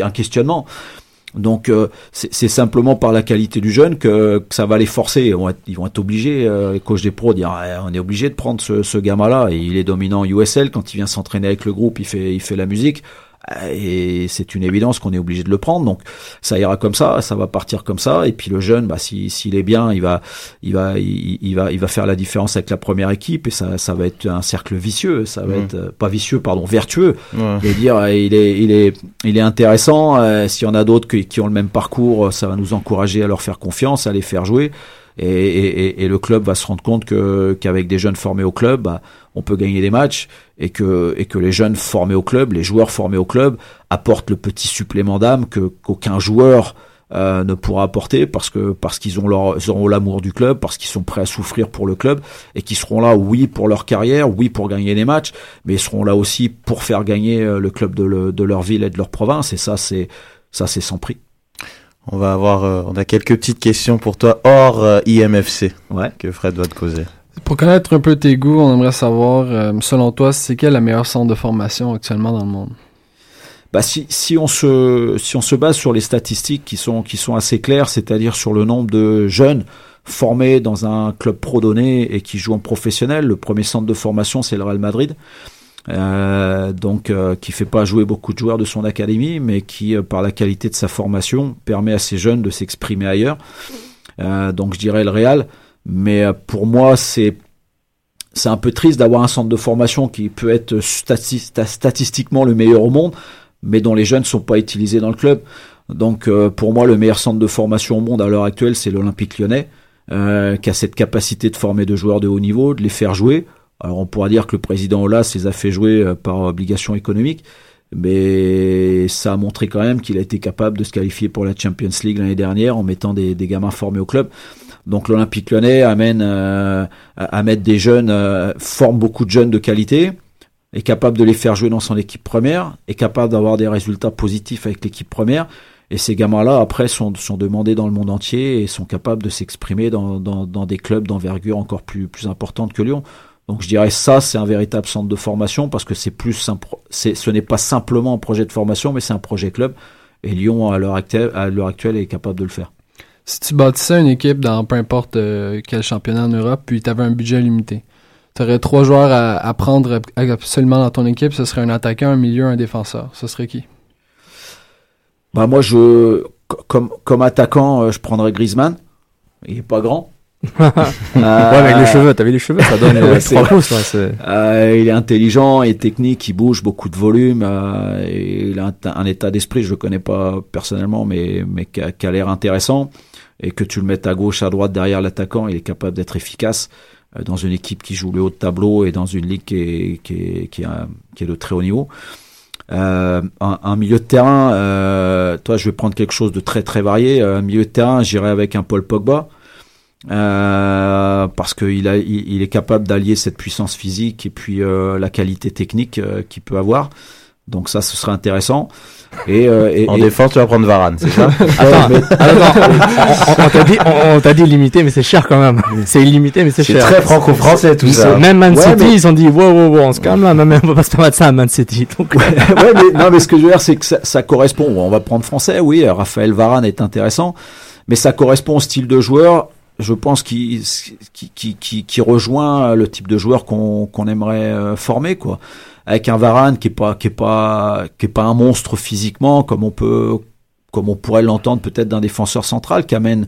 I: un questionnement. Donc euh, c'est simplement par la qualité du jeune que, ça va les forcer. Ils vont être, obligés, euh, les coachs des pros, dire on est obligé de prendre ce, ce gamin-là. Il est dominant en USL quand il vient s'entraîner avec le groupe, il fait, il fait la musique. Et c'est une évidence qu'on est obligé de le prendre. Donc ça ira comme ça, ça va partir comme ça. Et puis le jeune, bah, s'il est bien, il va, il va, il, va, il va faire la différence avec la première équipe et ça, ça va être un cercle vicieux. Ça va
E: Mm.
I: être euh, pas vicieux, pardon, vertueux.
E: Ouais.
I: Et dire, euh, il est, il est, il est intéressant. euh, S'il y en a d'autres qui, qui ont le même parcours, euh, ça va nous encourager à leur faire confiance, à les faire jouer. Et, et, et- le club va se rendre compte que qu'avec des jeunes formés au club, bah, on peut gagner des matchs et que et que les jeunes formés au club, les joueurs formés au club apportent le petit supplément d'âme que qu'aucun joueur euh, ne pourra apporter parce que parce qu'ils ont leur ils auront l'amour du club, parce qu'ils sont prêts à souffrir pour le club et qui seront là oui pour leur carrière, oui pour gagner des matchs, mais ils seront là aussi pour faire gagner euh, le club de, de leur ville et de leur province et ça c'est ça c'est sans prix.
E: On va avoir, euh, on a quelques petites questions pour toi hors euh, IMFC
I: Ouais.
E: que Fred va te causer.
G: Pour connaître un peu tes goûts, on aimerait savoir, euh, selon toi, c'est quel la meilleure centre de formation actuellement dans le monde?
I: Bah si, si on se si on se base sur les statistiques qui sont qui sont assez claires, c'est-à-dire sur le nombre de jeunes formés dans un club pro donné et qui jouent en professionnel, le premier centre de formation c'est le Real Madrid. Euh, donc euh, qui fait pas jouer beaucoup de joueurs de son académie, mais qui euh, par la qualité de sa formation permet à ces jeunes de s'exprimer ailleurs. Euh, donc je dirais le Real, mais euh, pour moi c'est c'est un peu triste d'avoir un centre de formation qui peut être stati- sta- statistiquement le meilleur au monde, mais dont les jeunes ne sont pas utilisés dans le club. Donc euh, pour moi, le meilleur centre de formation au monde à l'heure actuelle, c'est l'Olympique lyonnais, qui a cette capacité de former de joueurs de haut niveau, de les faire jouer. Alors on pourra dire que le président Olas les a fait jouer euh, par obligation économique, mais ça a montré quand même qu'il a été capable de se qualifier pour la Champions League l'année dernière en mettant des, gamins formés au club. Donc l'Olympique lyonnais amène euh, à mettre des jeunes, euh, forme beaucoup de jeunes de qualité, est capable de les faire jouer dans son équipe première, est capable d'avoir des résultats positifs avec l'équipe première. Et ces gamins-là, après, sont, demandés dans le monde entier et sont capables de s'exprimer dans des clubs d'envergure encore plus, plus importante que Lyon. Donc je dirais ça, c'est un véritable centre de formation parce que c'est plus c'est, ce n'est pas simplement un projet de formation, mais c'est un projet club. Et Lyon, à l'heure actuelle, à l'heure actuelle, est capable de le faire.
G: Si tu bâtissais une équipe dans peu importe euh, quel championnat en Europe, puis tu avais un budget limité, tu aurais trois joueurs à, à prendre ab- absolument dans ton équipe, ce serait un attaquant, un milieu, un défenseur. Ce serait qui?
I: Bah moi, je co- comme comme attaquant, euh, je prendrais Griezmann. Il est pas grand.
F: Ouais, avec les cheveux, t'as vu les cheveux, ça donne euh,
I: Ouais,
F: trois pouces. ouais,
I: Euh, il est intelligent et technique, il bouge beaucoup de volume. euh, et il a un, un état d'esprit, je le connais pas personnellement, mais mais qui a, l'air intéressant. Et que tu le mettes à gauche, à droite, derrière l'attaquant, il est capable d'être efficace euh, dans une équipe qui joue le haut de tableau et dans une ligue qui est qui est qui est, qui est de très haut niveau. Euh, un, un milieu de terrain, euh, toi, je vais prendre quelque chose de très très varié. Un milieu de terrain, j'irai avec un Paul Pogba. Euh, parce qu'il a, il, il est capable d'allier cette puissance physique et puis euh, la qualité technique euh, qu'il peut avoir. Donc ça, ce serait intéressant. Et, euh, et-
E: En
I: et-
E: défense, tu vas prendre Varane, c'est ça?
F: Attends, attends, attends, on, on t'a dit, on, on t'a dit limité, mais c'est cher quand même. C'est illimité, mais c'est
E: C'est
F: cher.
E: très franco-français tout ça.
F: Même Man
I: Ouais,
F: City,
I: mais-
F: ils ont dit, wow, wow, wow, on se calme là, même, on va pas se permettre ça à Man City. Donc,
I: ouais, mais, non, mais ce que je veux dire, c'est que ça, ça correspond. On va prendre français, oui. Raphaël Varane est intéressant, mais ça correspond au style de joueur. Je pense qui qui, qui, qui, rejoint le type de joueur qu'on qu'on aimerait euh, former, quoi. Avec un Varane qui est pas qui est pas qui est pas un monstre physiquement, comme on peut comme on pourrait l'entendre peut-être d'un défenseur central, qui amène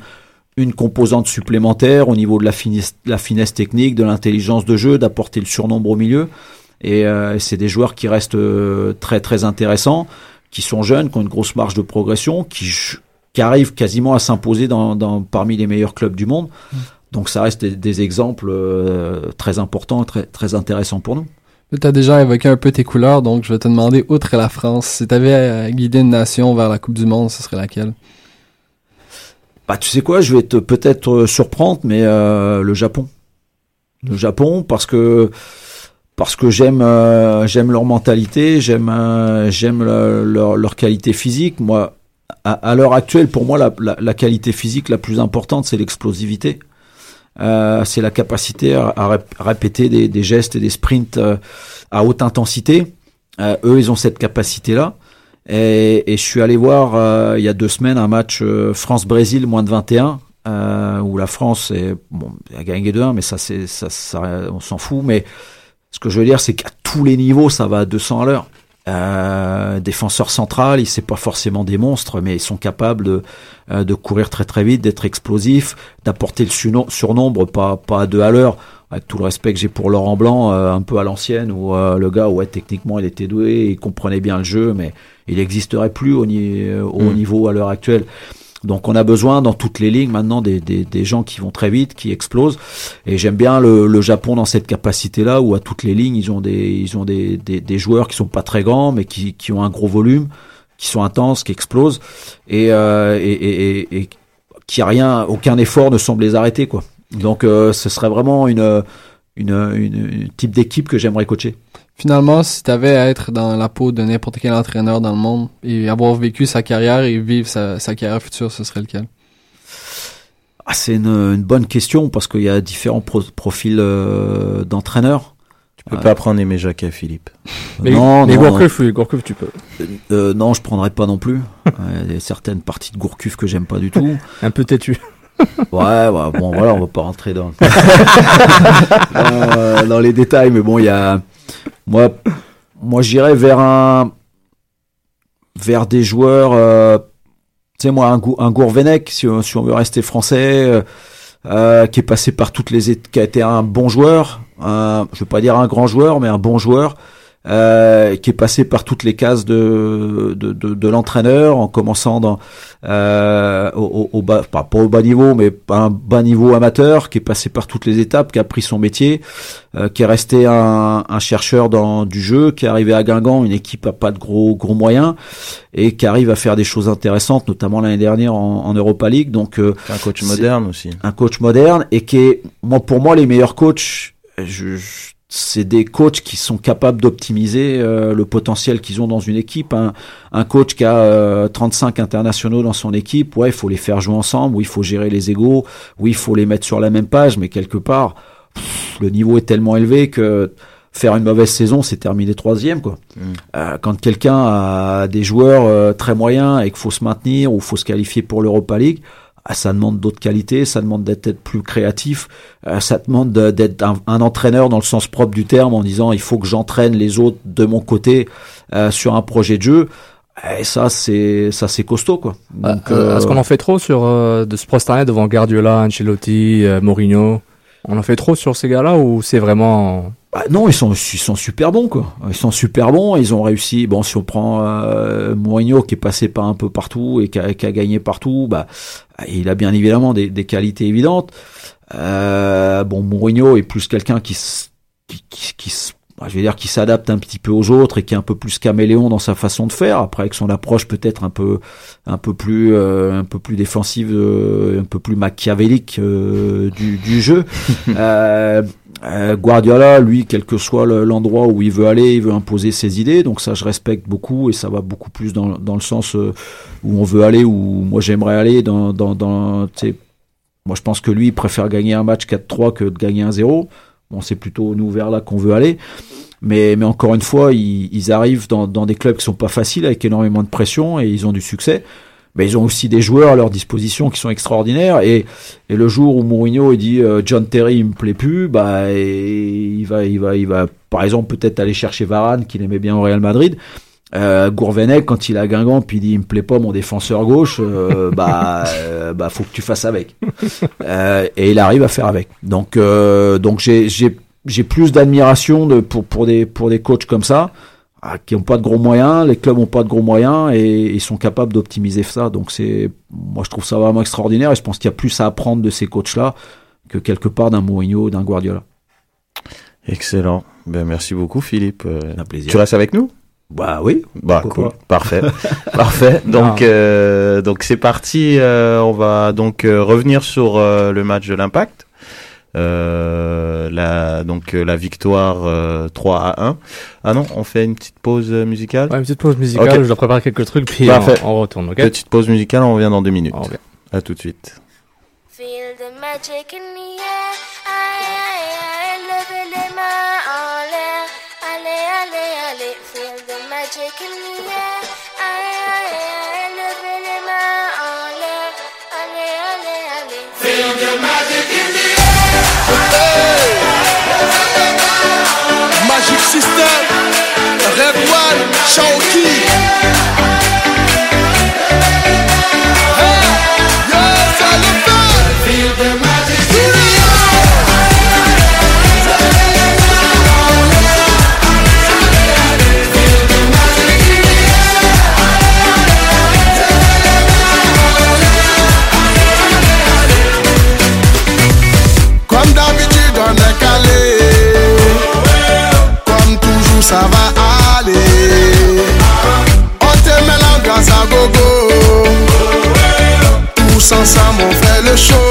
I: une composante supplémentaire au niveau de la finesse, la finesse technique, de l'intelligence de jeu, d'apporter le surnombre au milieu. Et euh, c'est des joueurs qui restent euh, très très intéressants, qui sont jeunes, qui ont une grosse marge de progression, qui, qui arrivent quasiment à s'imposer dans, dans, parmi les meilleurs clubs du monde. Donc ça reste des, des exemples euh, très importants, très, très intéressants pour nous.
G: Tu as déjà évoqué un peu tes couleurs, donc je vais te demander, outre la France, si tu avais à guider une nation vers la Coupe du Monde, ce serait laquelle?
I: Bah tu sais quoi, je vais te peut-être euh, surprendre, mais euh, le Japon. Le Japon parce que parce que j'aime euh, j'aime leur mentalité, j'aime euh, j'aime le- leur leur qualité physique. Moi, à, l'heure actuelle, pour moi, la, qualité physique la plus importante, c'est l'explosivité. Euh, c'est la capacité à, à rép- à répéter des, gestes et des sprints euh, à haute intensité. Euh, eux, ils ont cette capacité-là. Et, je suis allé voir il y a deux semaines un match France-Brésil moins de 21 euh, où la France a gagné 2-1, mais ça, ça on s'en fout. Mais ce que je veux dire, c'est qu'à tous les niveaux, ça va à 200 à l'heure. Euh, défenseur central, il c'est pas forcément des monstres, mais ils sont capables de, euh, de courir très très vite, d'être explosifs, d'apporter le surnom- surnombre, pas pas à deux à l'heure. Avec tout le respect que j'ai pour Laurent Blanc, euh, un peu à l'ancienne, où euh, le gars, ouais, techniquement, il était doué, il comprenait bien le jeu, mais il n'existerait plus au, ni- euh, au haut
E: Mm.
I: niveau à l'heure actuelle. Donc on a besoin dans toutes les lignes maintenant des, des, des gens qui vont très vite, qui explosent. Et j'aime bien le, le Japon dans cette capacité-là où à toutes les lignes ils ont des ils ont des, des, des joueurs qui sont pas très grands mais qui, qui ont un gros volume, qui sont intenses, qui explosent et euh, et, et, et, qui a rien aucun effort ne semble les arrêter quoi. Donc euh, ce serait vraiment une une, une, une type d'équipe que j'aimerais coacher.
G: Finalement, si tu avais à être dans la peau de n'importe quel entraîneur dans le monde et avoir vécu sa carrière et vivre sa, sa carrière future, ce serait lequel?
I: Ah, c'est une, une bonne question parce qu'il y a différents pro- profils euh, d'entraîneurs.
E: Tu peux pas prendre Aimé Jacquet, Philippe.
F: Mais,
I: non,
F: mais
I: non,
F: Gourcuff, oui, Gourcuff, tu peux.
I: Euh, non, je prendrais pas non plus. Il y a certaines parties de Gourcuff que j'aime pas du tout.
F: Un peu têtu.
I: Ouais, ouais, bon, voilà, on va pas rentrer dans, dans, dans les détails, mais bon, il y a, moi, moi, j'irais vers un, vers des joueurs, euh, tu sais, moi, un, un Gourvenec, si, on- veut rester français, euh, euh, qui est passé par toutes les, qui a été un bon joueur, un, je veux pas dire un grand joueur, mais un bon joueur, euh, qui est passé par toutes les cases de, de, de, de l'entraîneur, en commençant dans euh, au, au, bas, pas, pas au bas niveau, mais un bas niveau amateur, qui est passé par toutes les étapes, qui a pris son métier, euh, qui est resté un, un chercheur dans du jeu, qui est arrivé à Guingamp, une équipe à pas de gros gros moyens, et qui arrive à faire des choses intéressantes, notamment l'année dernière en, en Europa League. Donc euh,
E: Un coach moderne aussi.
I: un coach moderne et qui est moi pour moi les meilleurs coachs je, je- c'est des coachs qui sont capables d'optimiser euh, le potentiel qu'ils ont dans une équipe. Un, un coach qui a euh, 35 internationaux dans son équipe ouais il faut les faire jouer ensemble. Oui il faut gérer les égaux oui il faut les mettre sur la même page. Mais quelque part pff, le niveau est tellement élevé que faire une mauvaise saison c'est terminer troisième quoi.
E: Mm.
I: Euh, quand quelqu'un a des joueurs euh, très moyens et qu'il faut se maintenir ou faut se qualifier pour l'Europa League ça demande d'autres qualités, ça demande d'être être plus créatif, euh, ça demande de- d'être un, un entraîneur dans le sens propre du terme en disant il faut que j'entraîne les autres de mon côté euh, sur un projet de jeu. Et ça c'est ça c'est costaud quoi. Donc,
F: Euh,
I: euh,
F: Est-ce qu'on en fait trop sur euh, de se prosterner devant Guardiola, Ancelotti, euh, Mourinho? On en fait trop sur ces gars-là ou c'est vraiment
I: Bah non, ils sont, ils sont super bons, quoi. Ils sont super bons. Ils ont réussi. Bon, si on prend euh, Mourinho qui est passé par un peu partout et qui a, qui a gagné partout, bah, il a bien évidemment des, des qualités évidentes. Euh, bon, Mourinho est plus quelqu'un qui, qui, qui, qui s- bah, je vais dire, qui s'adapte un petit peu aux autres et qui est un peu plus caméléon dans sa façon de faire. Après, avec son approche peut-être un peu, un peu plus, euh, un peu plus défensive, euh, un peu plus machiavélique euh, du, du jeu. Euh, euh, Guardiola, lui, quel que soit le- l'endroit où il veut aller, il veut imposer ses idées. Donc ça, je respecte beaucoup et ça va beaucoup plus dans, dans le sens euh, où on veut aller, où moi j'aimerais aller. Dans, dans, dans, moi, je pense que lui, il préfère gagner un match 4-3 que de gagner un 0. Bon, c'est plutôt nous vers là qu'on veut aller. Mais, mais encore une fois, ils, ils arrivent dans, dans des clubs qui sont pas faciles, avec énormément de pression, et ils ont du succès. Mais ils ont aussi des joueurs à leur disposition qui sont extraordinaires. Et, et le jour où Mourinho il dit euh, John Terry il me plaît plus, bah il va, il va, il va, par exemple peut-être aller chercher Varane qu'il aimait bien au Real Madrid. Euh, Gourvenec quand il a Guingamp puis il dit il me plaît pas mon défenseur gauche, euh, bah euh, bah faut que tu fasses avec. Et il arrive à faire avec. Donc donc j'ai plus d'admiration de pour pour des pour des coachs comme ça ah, qui ont pas de gros moyens, les clubs ont pas de gros moyens et ils sont capables d'optimiser ça. Donc c'est, moi je trouve ça vraiment extraordinaire et je pense qu'il y a plus à apprendre de ces coachs-là que quelque part d'un Mourinho ou d'un Guardiola.
E: Excellent. Ben, merci beaucoup, Philippe.
I: Un plaisir.
E: tu restes avec nous?
I: Bah oui.
E: Bah
I: Pourquoi
E: cool, parfait, parfait. Donc euh, donc c'est parti. euh, on va donc euh, revenir sur euh, le match de l'Impact. Euh, la donc euh, la victoire euh, 3 à 1. Ah non, on fait une petite pause musicale.
F: Ouais, une petite pause musicale, je dois préparer quelques trucs, puis
E: Parfait.
F: on, on retourne, ok
E: Petite pause musicale, on revient dans deux minutes.
F: On revient.
E: À tout de suite.
J: Feel the magic in the air. The magic in the air. Aïe, aïe, aïe, levez les mains en l'air. Allez, allez, allez. Feel the magic in the
K: Magic System, Red One, ça ensemble on fait le show.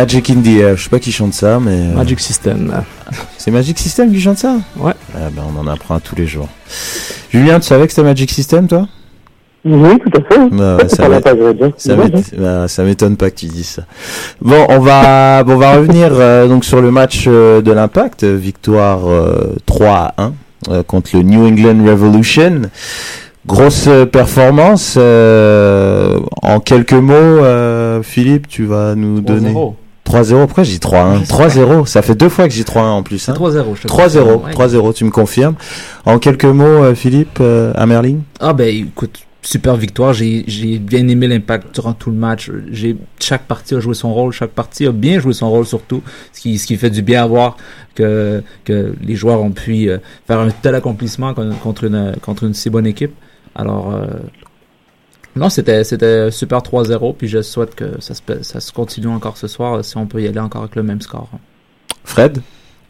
E: Magic in the Air, je sais pas qui chante ça, mais. euh,
F: Magic System.
E: C'est Magic System qui chante ça?
F: Ouais.
E: Ah ben, on en apprend tous les jours. Julien, tu savais que c'était Magic System, toi?
H: Oui, tout à fait.
E: Bah,
H: ça
E: ça bah, ça m'étonne pas que tu dises ça. Bon, on va, bon, on va revenir euh, donc sur le match euh, de l'Impact, victoire euh, 3 à 1 euh, contre le New England Revolution. Grosse performance. euh, en quelques mots, euh, Philippe, tu vas nous donner
L: 3-0.
E: 3-0. Pourquoi j'ai dit 3-1 3-0. Ça fait deux fois que j'ai 3-1 en plus. Hein.
L: 3-0, je te
E: 3-0.
L: confirme, ouais.
E: 3-0, tu me confirmes. En quelques mots, euh, Philippe, euh, à Merlin?
L: Ah ben écoute, super victoire. J'ai j'ai bien aimé l'impact durant tout le match. Chaque partie a joué son rôle, chaque partie a bien joué son rôle surtout, ce qui ce qui fait du bien à voir que que les joueurs ont pu euh, faire un tel accomplissement con- contre une contre une si bonne équipe. Alors euh, non, c'était c'était super 3-0 puis je souhaite que ça se ça se continue encore ce soir euh, si on peut y aller encore avec le même score.
E: Fred?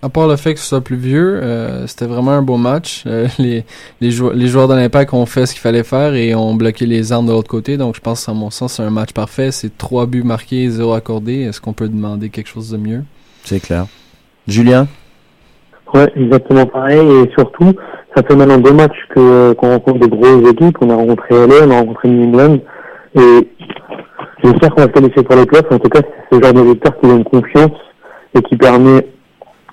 G: À part le fait que ce soit plus vieux, euh, c'était vraiment un beau match. Euh, les, les, jou- les joueurs de l'Impact ont fait ce qu'il fallait faire et ont bloqué les armes de l'autre côté. Donc je pense, à mon sens, c'est un match parfait. C'est trois buts marqués, zéro accordé. Est-ce qu'on peut demander quelque chose de mieux?
E: C'est clair. Julien?
H: Ouais, exactement pareil. Et surtout, ça fait maintenant deux matchs que qu'on rencontre des grosses équipes. On a rencontré LA, on a rencontré New England. Et j'espère qu'on va se qualifier pour les playoffs. En tout cas, c'est ce genre de victoire qui donne confiance et qui permet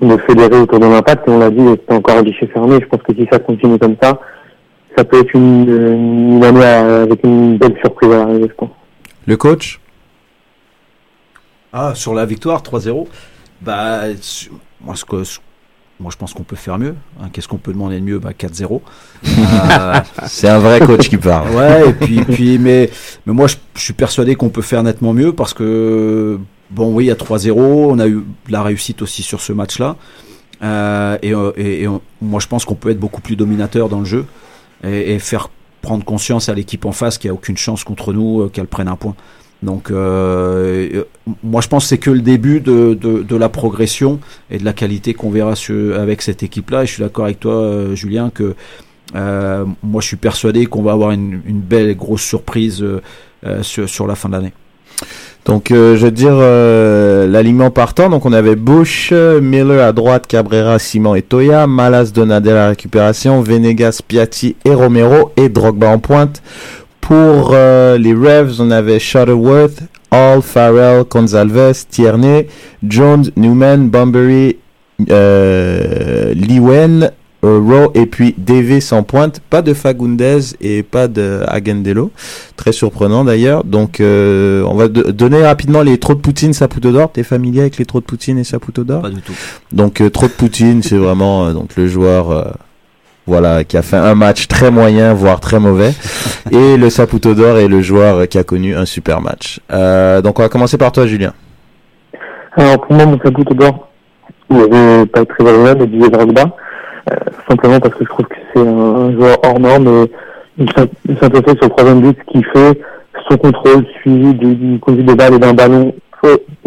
H: de fédérer autour de l'impact. Et on l'a dit, c'était encore un guichet fermé. Je pense que si ça continue comme ça, ça peut être une, une année avec une belle surprise à l'arrivée, je pense.
E: Le coach?
I: Ah, sur la victoire 3-0, bah, moi, ce que, ce- moi je pense qu'on peut faire mieux. hein. Qu'est-ce qu'on peut demander de mieux? Bah, 4-0. Euh,
E: C'est un vrai coach qui parle.
I: Ouais, et puis, puis mais, mais moi je, je suis persuadé qu'on peut faire nettement mieux parce que, bon, oui, il y a 3-0, on a eu de la réussite aussi sur ce match-là. Euh, et euh, et- et on- moi je pense qu'on peut être beaucoup plus dominateur dans le jeu et, faire prendre conscience à l'équipe en face qu'il n'y a aucune chance contre nous qu'elle prenne un point. Donc, euh, euh, moi, je pense que c'est que le début de, de, de la progression et de la qualité qu'on verra sur- avec cette équipe-là. Et je suis d'accord avec toi, euh, Julien, que euh, moi, je suis persuadé qu'on va avoir une, une belle grosse surprise euh, euh, sur, sur la fin de l'année.
E: Donc, je veux dire, l'alignement partant. Donc, on avait Bush, Miller à droite, Cabrera, Simon et Toya, Malas, Donadel à récupération, Venegas, Piatti et Romero et Drogba en pointe. Pour euh, les Revs, on avait Shuttleworth, Hall, Farrell, Gonzalez, Tierney, Jones, Newman, Bunbury, euh, Liwen, euh, Rowe et puis Davis en pointe. Pas de Fagundez et pas de Agendelo. Très surprenant d'ailleurs. Donc euh, on va do- donner rapidement les trous de Poutine, Saputo d'or. T'es familier avec les trous de Poutine et Saputo d'or
I: Pas du tout.
E: Donc euh, trop de Poutine, c'est vraiment euh, donc le joueur euh, voilà, qui a fait un match très moyen, voire très mauvais. et le Saputo d'or est le joueur qui a connu un super match. Euh, donc on va commencer par toi, Julien.
H: Alors pour moi, mon Saputo d'or, il avait pas très valable, mais Didier Drogba, euh, simplement parce que je trouve que c'est un, un joueur hors norme et il s'imposait sur le troisième but, ce qui fait son contrôle suivi du, du conduit de balle et d'un ballon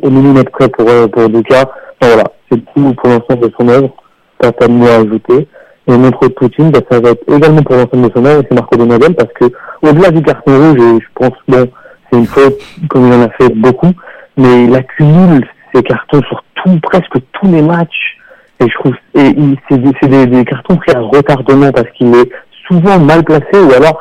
H: au, millimètre près pour, euh, pour Duka. Enfin, voilà, c'est tout pour l'ensemble de son œuvre, pas pas de mieux à ajouter. Et notre Poutine, bah, ça va être également pour l'ensemble et c'est Marco Donadel, parce que au-delà du carton rouge, et je pense, bon, c'est une faute, comme il en a fait beaucoup, mais il accumule ses cartons sur tout, presque tous les matchs. Et je trouve, et c'est des, des, des cartons pris à retardement parce qu'il est souvent mal placé ou alors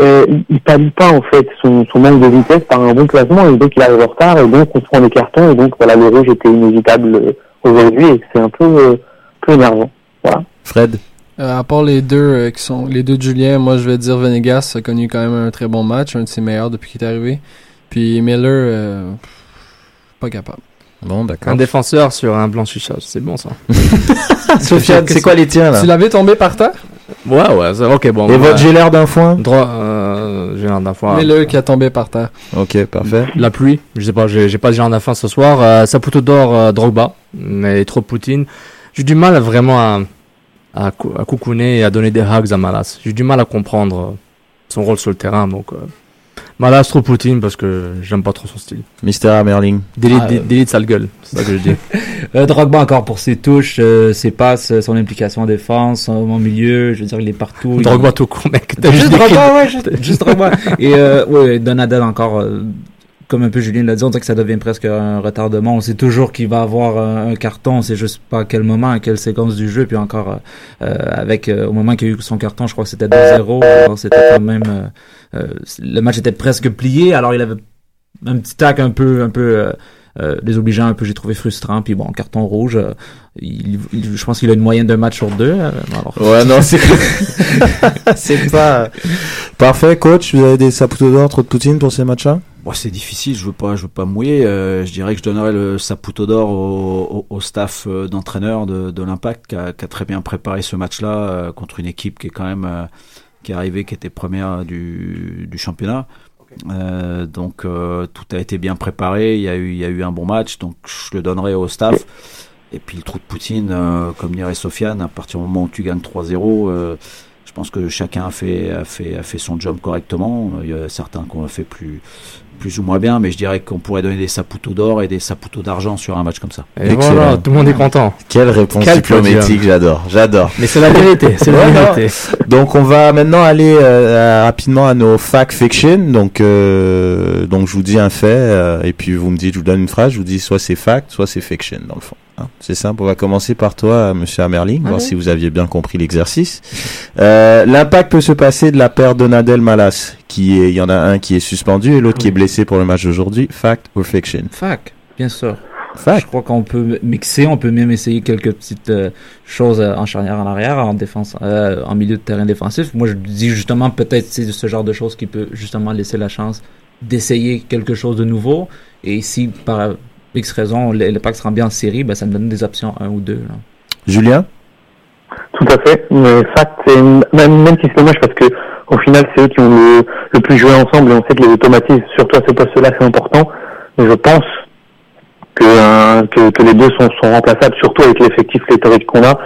H: euh, il- pallie pas en fait son, son manque de vitesse par un bon placement et donc il arrive en retard et donc on se prend des cartons et donc voilà le rouge était inévitable euh, aujourd'hui et c'est un peu, euh, peu énervant. Voilà.
E: Fred?
G: Euh, à part les deux euh, qui sont les deux de Julien, moi je vais dire Venegas a connu quand même un très bon match, un de ses meilleurs depuis qu'il est arrivé. Puis Miller, euh, pas capable.
E: Bon, d'accord.
F: Un défenseur sur un blanchissage, c'est bon ça.
E: Sofiane, c'est quoi les tiens là?
G: Tu l'avais tombé par terre?
F: Ouais, ouais, ok, bon.
E: Et
F: bah,
E: votre j'ai l'air d'un foin?
F: Droit, euh, j'ai l'air d'un foin.
G: Miller qui a tombé par terre.
E: Ok, parfait.
F: La pluie, je sais pas, j'ai j'ai pas de gérant d'affaires ce soir. Euh, Saputo d'or, euh, Drogba, mais trop Poutine. J'ai du mal à vraiment à, à, cou- à coucouner et à donner des hugs à Malas. J'ai du mal à comprendre son rôle sur le terrain, donc euh, Malas trop Poutine parce que j'aime pas trop son style.
E: Mister Amerling.
F: Delete,
L: Ah, euh.
F: sale gueule, c'est ça que je dis.
L: Euh, Drogba encore pour ses touches, euh, ses passes, son implication en défense, euh, au milieu, je veux dire, il est partout.
F: Drogba
L: il...
F: tout court, mec.
L: Juste
F: juste
L: Drogba, ouais, juste, juste Drogba. Et euh, ouais, Donadel encore, euh, comme un peu Julien l'a dit, on dirait que ça devient presque un retardement. On sait toujours qu'il va avoir un, un carton, on sait juste pas à quel moment, à quelle séquence du jeu. Puis encore, euh, euh, avec euh, au moment qu'il a eu son carton, je crois que c'était 2-0. Alors c'était quand même, euh, euh, le match était presque plié. Alors il avait un petit tac un peu, un peu. Euh, euh, désobligeant un peu j'ai trouvé frustrant puis bon carton rouge euh, il, il- je pense qu'il a une moyenne d'un match sur deux euh, alors
E: Ouais, non, c'est c'est pas parfait, coach. Vous avez des saputos d'or, trop de Poutine pour ces matchs-là?
I: Bon, c'est difficile, je veux pas, je veux pas mouiller. Euh, je dirais que je donnerais le Saputo d'or au, au, au staff euh, d'entraîneur de, de l'Impact qui a, qui a très bien préparé ce match-là euh, contre une équipe qui est quand même euh, qui est arrivée, qui était première du, du championnat. Donc tout a été bien préparé, il y a eu il y a eu un bon match, donc je le donnerai au staff. Et puis le trou de Poutine, comme dirait Sofiane, à partir du moment où tu gagnes 3-0, euh, je pense que chacun a fait, a fait, a fait son job correctement. Il y a certains qui ont fait plus, plus ou moins bien, mais je dirais qu'on pourrait donner des saputos d'or et des saputos d'argent sur un match comme ça.
F: Et voilà, tout le monde est content.
E: Quelle réponse
F: Quel
E: diplomatique, j'adore, j'adore.
F: Mais c'est la vérité, c'est la vérité.
E: Donc on va maintenant aller euh, rapidement à nos fact fiction. Donc euh, donc je vous dis un fait euh, et puis vous me dites, je vous donne une phrase, je vous dis soit c'est fact, soit c'est fiction dans le fond. Hein. C'est simple. On va commencer par toi, Monsieur Amerling, voir si vous aviez bien compris l'exercice. Euh, L'impact peut se passer de la paire Donadel Malas, qui est, il y en a un qui est suspendu et l'autre qui est blessé pour le match d'aujourd'hui. Fact ou fiction?
L: Fac, bien sûr.
E: Fact.
L: Je crois qu'on peut mixer, on peut même essayer quelques petites euh, choses euh, en charnière, en arrière, en défense, euh, en milieu de terrain défensif. Moi, je dis justement peut-être c'est ce genre de choses qui peut justement laisser la chance d'essayer quelque chose de nouveau. Et si par X raison pack se rend bien en série, ben, ça me donne des options 1 ou 2. Là.
E: Julien?
H: Tout à fait. Mais fact, même, même si c'est dommage parce que au final, c'est eux qui ont le, le plus joué ensemble et on sait que les automatismes, surtout à ce poste-là, c'est important. Mais je pense que, euh, que, que les deux sont, sont remplaçables, surtout avec l'effectif pléthorique qu'on a.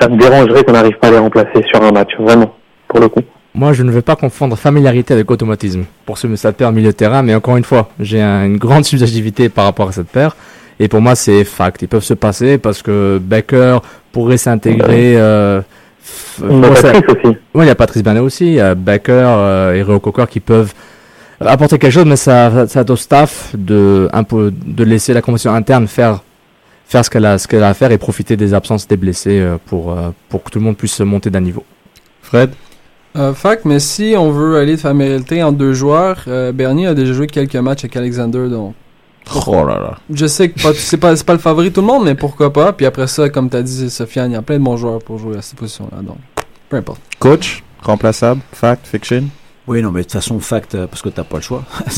H: Ça me dérangerait qu'on n'arrive pas à les remplacer sur un match, vraiment, pour le coup.
F: Moi, je ne veux pas confondre familiarité avec automatisme. Pour ce cette paire milieu de terrain, mais encore une fois, j'ai un- une grande subjectivité par rapport à cette paire. Et pour moi, c'est fact. Ils peuvent se passer parce que Becker pourrait s'intégrer. Euh,
H: Il y a Patrice aussi.
F: Oui, il y a Patrice Banet aussi. Il y a Becker euh, et Réo Cocker qui peuvent apporter quelque chose, mais ça, ça au staff de, un peu, de laisser la compétition interne faire, faire ce qu'elle a, ce qu'elle a à faire et profiter des absences des blessés euh, pour, euh, pour que tout le monde puisse monter d'un niveau.
E: Fred?
G: Euh, fact, mais si on veut aller de familiarité entre deux joueurs, euh, Bernier a déjà joué quelques matchs avec Alexander, donc
E: Oh là là.
G: je sais que c'est pas, c'est pas le favori de tout le monde, mais pourquoi pas. Puis après ça, comme t'as dit, Sofiane, il y a plein de bons joueurs pour jouer à cette position-là, donc peu importe.
E: Coach Remplaçable Fact Fiction
I: Oui, non, mais de toute façon, fact, euh, parce que t'as pas le choix.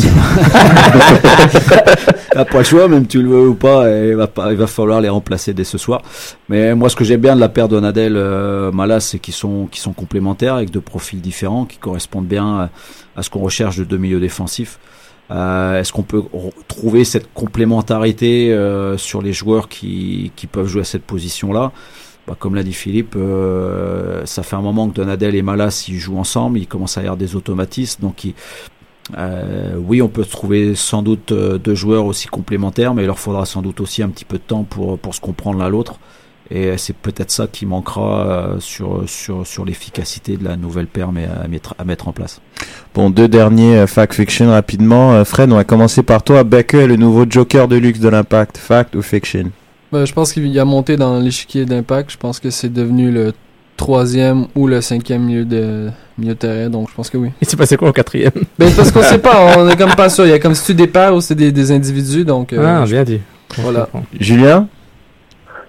I: t'as pas le choix, même tu le veux ou pas, et il va, pas, il va falloir les remplacer dès ce soir. Mais moi, ce que j'aime bien de la paire Donadel euh, Malas, c'est qu'ils sont, qu'ils sont complémentaires avec deux profils différents qui correspondent bien à, ce qu'on recherche de deux milieux défensifs. Euh, Est-ce qu'on peut trouver cette complémentarité euh, sur les joueurs qui, qui peuvent jouer à cette position-là? Bah, Comme l'a dit Philippe, euh, ça fait un moment que Donadel et Malas ils jouent ensemble, ils commencent à y avoir des automatismes, donc euh, oui, on peut trouver sans doute euh, deux joueurs aussi complémentaires, mais il leur faudra sans doute aussi un petit peu de temps pour, pour se comprendre l'un l'autre. Et c'est peut-être ça qui manquera sur, sur, sur l'efficacité de la nouvelle paire à, mettre, à mettre en place.
E: Bon, deux derniers fact fiction rapidement. Fred, on va commencer par toi. Becker est le nouveau Joker de luxe de l'impact. Fact ou fiction?
G: Ben, je pense qu'il a monté dans l'échiquier d'impact. Je pense que c'est devenu le troisième ou le cinquième milieu de milieu de terrain, donc je pense que oui.
F: Il s'est passé quoi au quatrième?
G: Ben parce qu'on sait pas, on est comme pas sûr. Il y a comme si tu des paires ou c'est des, des individus, donc. euh,
F: Ah,
G: je-
F: bien dit.
G: Voilà.
E: Julien?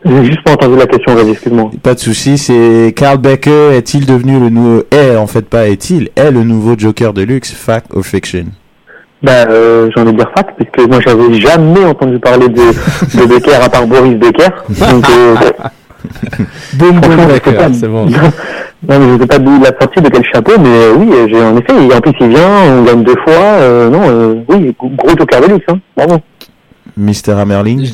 H: J'ai juste pas entendu la question, vas-y, excuse-moi.
E: Pas de souci. C'est Carl Becker est-il devenu le nouveau est en fait pas est-il est le nouveau Joker de luxe. Fact ou fiction
H: Ben, euh, j'ai envie de dire fact, puisque moi j'avais jamais entendu parler de, de Becker à part Boris Becker. Donc, euh,
F: Boum, boum, Becker,
H: pas-
F: c'est bon.
H: non, mais je sais pas d'où il a sorti, de quel chapeau, mais euh, oui, j'ai en effet, et en plus il vient, on gagne deux fois, euh, non, euh, oui, gros joker de luxe, hein, bravo.
E: Mr. Hammerling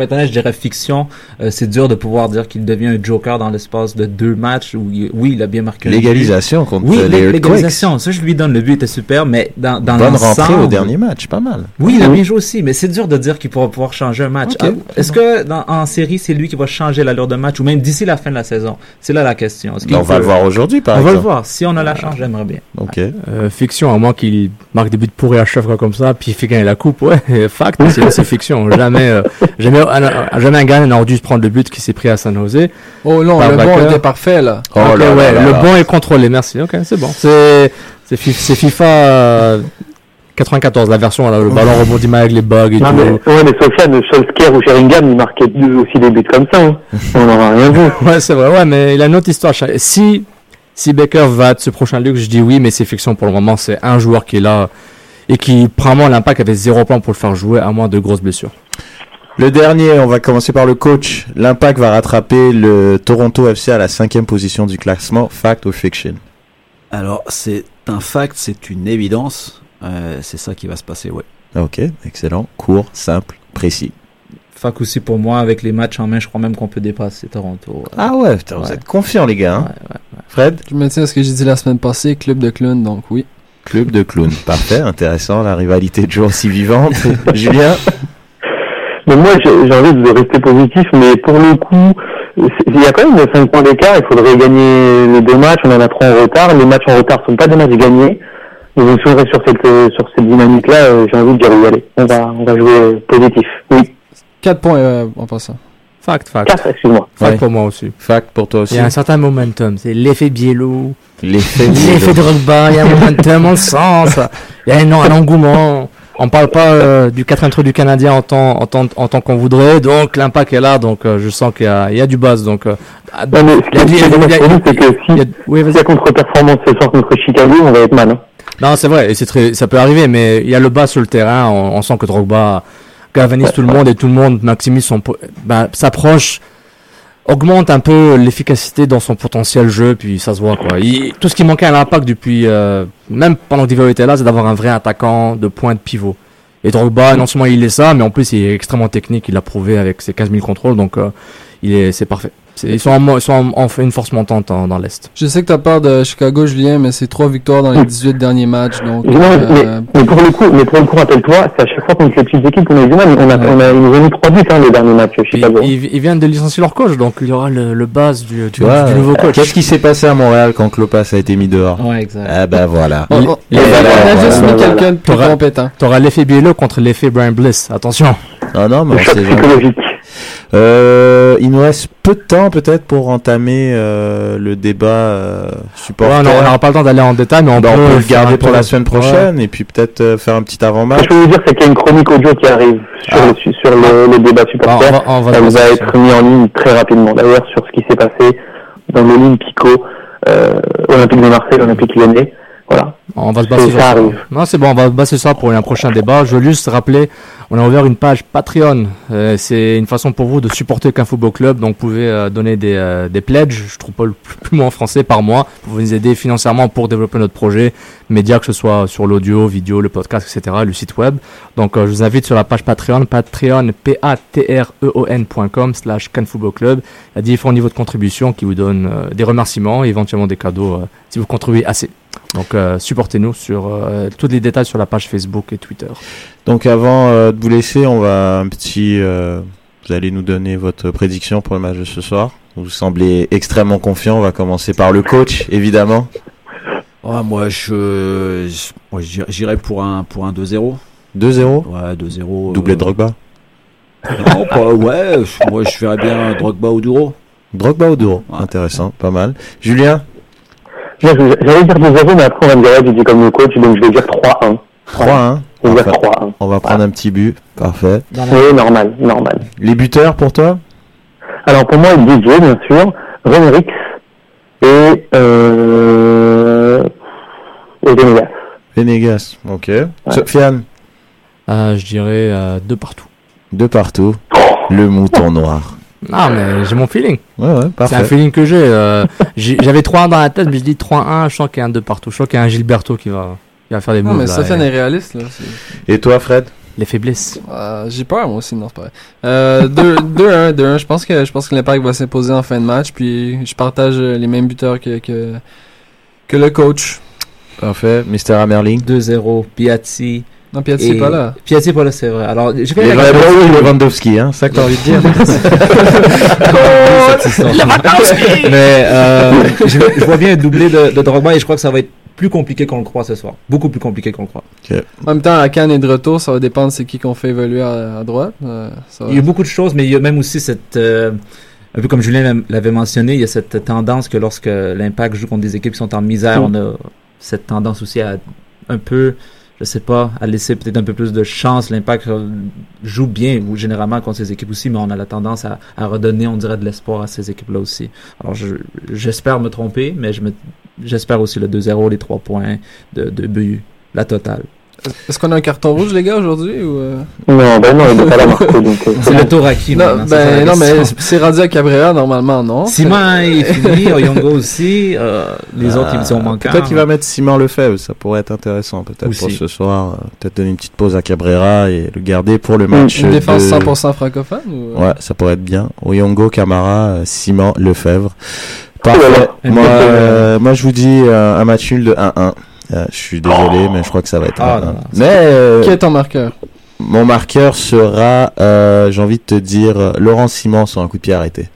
L: Je- je- Pour être honnête, je dirais fiction. Euh, c'est dur de pouvoir dire qu'il devient un Joker dans l'espace de deux matchs où il- oui, il a bien marqué.
E: Légalisation contre
L: Oui,
E: les
L: légalisation. Ça, je lui donne. Le but était super, mais dans, dans
E: Bonne rentrée au dernier match, pas mal.
L: Oui, il a bien joué aussi, mais c'est dur de dire qu'il pourra pouvoir changer un match. Ah, Est-ce que dans, en série, c'est lui qui va changer l'allure de match ou même d'ici la fin de la saison? C'est là la question. Est-ce qu'il
E: On va le voir aujourd'hui, par
L: On va
E: exemple.
L: le voir. Si on a la chance, j'aimerais bien.
E: Ok.
F: Euh, fiction, à moins qu'il marque des buts pourris à chaque fois comme ça, puis il fait gagner la coupe, ouais, fact, c'est c'est fiction. Jamais, euh, jamais, jamais un gars n'aurait dû se prendre le but qui s'est pris à San Jose.
G: Oh non, le bon était parfait là.
F: Ouais, le bon est contrôlé, merci. Ok, c'est bon. C'est c'est fi- c'est FIFA euh, 94, la version là, le ballon rebondit mal avec les bugs et
H: Non,
F: tout.
H: mais, ouais, mais Sofiane, Solskjaer ou Sheringham, ils marquaient deux- aussi des buts comme ça, hein. on n'en a rien vu.
F: Ouais, c'est vrai, ouais, mais il a une autre histoire. Si, si Baker va être ce prochain luxe, je dis oui, mais c'est fiction pour le moment. C'est un joueur qui est là et qui, probablement, l'impact avait zéro plan pour le faire jouer, à moins de grosses blessures.
E: Le dernier, on va commencer par le coach. L'Impact va rattraper le Toronto FC à la cinquième position du classement. Fact ou fiction?
I: Alors, c'est un fact, c'est une évidence. Euh, c'est ça qui va se passer, ouais.
E: Ok, excellent. Court, simple, précis.
L: Fac aussi pour moi, avec les matchs en main, je crois même qu'on peut dépasser Toronto.
E: Ah ouais, putain, vous êtes confiants, les gars. hein. Fred?
G: Je me tiens à ce que j'ai dit la semaine passée, club de clowns, donc oui.
E: Club de clowns. Parfait, intéressant. La rivalité est toujours aussi vivante. Julien?
H: Mais moi, j'ai envie de rester positif, mais pour le coup, il y a quand même 5 points d'écart, il faudrait gagner les deux matchs, on en a trois en retard, les matchs en retard sont pas des matchs gagnés, et donc si on reste sur cette, sur cette dynamique-là, euh, j'ai envie de dire oui, allez, on va, on va jouer positif, oui.
G: 4 points euh, en passant.
F: Fact, fact.
H: 4, excuse-moi.
F: Fact
E: Ouais.
F: pour moi aussi.
E: Fact pour toi aussi.
F: Il y a un certain momentum. C'est l'effet Biello.
E: L'effet
F: L'effet Drogba. Il y a un momentum, on le sent. ça. Il y a un, un engouement. On parle pas euh, du 4 intro du Canadien en temps, en temps, en temps qu'on voudrait. Donc, l'impact est là. Donc, euh, je sens qu'il y a, il y a du buzz. Donc, euh, ah,
H: Non, mais
F: il y a
H: ce qui est c'est que si,
F: y a- oui,
H: s'il
F: vas-y.
H: y a contre-performance ce soir contre Chicago, on va être mal. Hein.
F: Non, c'est vrai, et c'est très, ça peut arriver, mais il y a le bas sur le terrain. On, on sent que Drogba galvanise tout le monde et tout le monde maximise son, ben, s'approche, augmente un peu l'efficacité dans son potentiel jeu, puis ça se voit quoi. Tout ce qui manquait à l'impact depuis, euh, même pendant que Divo était là, c'est d'avoir un vrai attaquant de point de pivot. Et Drogba, non seulement il est ça, mais en plus il est extrêmement technique. Il l'a prouvé avec ses 15 000 contrôles, donc euh, il est, c'est parfait. C'est- Ils sont en, ils sont en, en fait une force montante en- dans l'est.
G: Je sais que t'as peur de Chicago, Julien, mais c'est 3 victoires dans les 18 derniers matchs, donc...
H: Non,
G: euh,
H: mais, mais pour le coup, mais pour le coup, rappelle-toi, c'est à chaque fois contre les petites équipes qu'on a du mal. On a, on a, ils nous ont mis trois buts, hein, le dernier match, Chicago.
F: Ils, ils viennent de licencier leur coach, donc il y aura le, le base du, du,
E: Tu
F: du nouveau coach.
E: Qu'est-ce qui s'est passé à Montréal quand Klopas a été mis dehors?
L: Ouais, exact.
E: Ah bah voilà.
G: On, on-
F: Les-
G: on a- juste mis
E: voilà.
G: quelqu'un de plus
F: T'auras-
G: compétent.
F: T'auras l'effet Biello contre l'effet Brian Bliss. Attention.
E: Non, non, mais
H: Le
E: on sait jamais. Euh, il nous reste peu de temps peut-être pour entamer euh, le débat euh,
F: Ouais,
E: supporter.
F: on n'aura pas le temps d'aller en détail, mais on,
E: Bah,
F: peut,
E: on peut le garder pour la semaine prochaine et puis peut-être euh, faire un petit
H: Ce
E: avant-match.
H: que je peux vous dire, c'est qu'il y a une chronique audio qui arrive sur,
E: Ah.
H: le, sur le, le débat
F: Ah,
H: supporter.
F: on va, on va
H: Elle va être mise en ligne très rapidement. D'ailleurs, sur ce qui s'est passé dans l'Olympico, euh, Olympique de Marseille, Olympique Lyonnais. Voilà.
F: On va se baser
H: Ça
F: sur. Non, c'est bon, on va se baser ça pour un prochain débat. Je veux juste rappeler, on a ouvert une page Patreon. Euh, c'est une façon pour vous de supporter qu'un football club. Donc, vous pouvez euh, donner des, euh, des pledges, je trouve pas le plus, plus mot en français, par mois, pour vous aider financièrement pour développer notre projet média, que ce soit sur l'audio, vidéo, le podcast, etc., le site web. Donc, euh, je vous invite sur la page Patreon, patreon, p-a-t-r-e-o-n.com slash Football Club. Il y a différents niveaux de contribution qui vous donnent euh, des remerciements et éventuellement des cadeaux euh, si vous contribuez assez. Donc, euh, supportez-nous sur euh, tous les détails sur la page Facebook et Twitter.
E: Donc avant euh, de vous laisser, on va un petit. euh, vous allez nous donner votre prédiction pour le match de ce soir. Vous semblez extrêmement confiant. On va commencer par le coach, évidemment.
I: Ah, moi, je, j'irais pour un, pour un 2-0.
E: 2-0
I: Ouais, 2-0.
E: Doublé
I: euh,
E: de Drogba?
I: Non, pas, ouais, moi, je verrais bien Drogba ou Duro.
E: Drogba ou Duro Intéressant, pas mal. Julien?
H: J'allais dire 2-0, mais après, on va me dire, ouais, tu dis comme le coach, donc je vais dire 3-1.
E: 3-1.
H: Je vais dire
E: Parfait.
H: 3-1.
E: On va prendre un petit but. Parfait.
H: Oui, normal, normal.
E: Les buteurs pour toi?
H: Alors, pour moi, DJ, bien sûr, Renrix et, euh, et Venegas.
E: Venegas, ok. Sofiane?
F: Euh, je dirais euh, deux partout.
E: Deux partout. Le mouton noir.
F: Ah, mais j'ai mon feeling.
E: Ouais, ouais,
F: C'est
E: parfait.
F: un feeling que j'ai. euh, J'avais 3-1 dans la tête, mais je dis 3-1, je sens qu'il y a un 2 partout. Je sens qu'il y a un Gilberto qui va, qui va faire des
G: Non,
F: moves.
G: mais
F: là,
G: Sofiane
F: et-
G: est réaliste, là. c'est-
E: Et toi, Fred?
F: Les faiblesses.
G: Euh, J'ai peur, moi aussi, non, c'est pas vrai. Euh, 2-1, 2-1. Je pense que, je pense que l'impact va s'imposer en fin de match, puis je partage les mêmes buteurs que, que, que le coach.
E: Parfait. Mr. Amerling
L: 2-0. Piatti.
G: Non,
L: Et-
G: pas là.
L: Piatti est pas là, c'est vrai. Alors, j'ai fait la
E: Lewandowski, Lewandowski, hein, c'est ça que t'as envie de dire.
L: Mais euh, je, je vois bien un doublé de, de Drogba et je crois que ça va être plus compliqué qu'on le croit ce soir. Beaucoup plus compliqué qu'on le croit.
G: En même temps, la canne est de retour, ça va dépendre c'est qui qu'on fait évoluer à, à droite. Euh, ça va-
L: Il y a beaucoup de choses, mais il y a même aussi cette... euh, un peu comme Julien l'avait mentionné, il y a cette tendance que lorsque l'Impact joue contre des équipes qui sont en misère,
G: Mm.
L: on a cette tendance aussi à un peu, je sais pas, à laisser peut-être un peu plus de chance. L'Impact joue bien, ou généralement contre ces équipes aussi, mais on a la tendance à, redonner, on dirait, de l'espoir à ces équipes-là aussi. Alors je- j'espère me tromper, mais je j'espère aussi le 2-0, les 3 points de, de but, la totale.
G: Est-ce qu'on a un carton rouge, les gars, aujourd'hui ou euh?
H: Non, ben non, il n'est pas là, Marco, donc. euh,
L: C'est le tour à qui
G: Non, ben, non, mais c'est rendu à Cabrera, normalement, non?
L: Simon est fini, Oyongo aussi, euh, les autres ils sont manquants.
E: Peut-être qu'il va mettre Simon Lefebvre, ça pourrait être intéressant peut-être pour ce soir. euh, Peut-être donner une petite pause à Cabrera et le garder pour le match.
G: une défense
E: de-
G: 100% francophone ou... euh?
E: Ouais, ça pourrait être bien. Oyongo, Camara, euh, Simon, Lefebvre.
H: Oh
E: Parfait. moi, euh, moi, je vous dis euh, un match nul de 1-1. Euh, je suis désolé, mais je crois que ça va être 1-1.
L: Ah, non, non,
E: mais euh,
G: Qui est ton marqueur?
E: Mon marqueur sera, euh, j'ai envie de te dire, euh, Laurent Simon sur un coup de pied arrêté.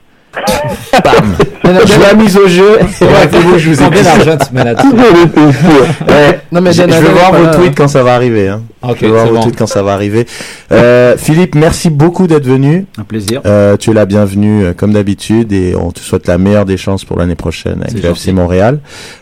E: Bam Je la mise au jeu. Rappelez-vous, je vous ai
L: mets là-dessus
E: Ouais.
G: Non, mais
E: je, vais voir vos tweets
G: hein.
E: quand ça va arriver. Hein.
L: Ok,
E: je vais voir vos
L: bon.
E: tweets quand ça va arriver. Euh, Philippe, merci beaucoup d'être venu.
I: Un plaisir.
E: Euh, tu es la bienvenue euh, comme d'habitude et on te souhaite la meilleure des chances pour l'année prochaine avec le FC. Montréal.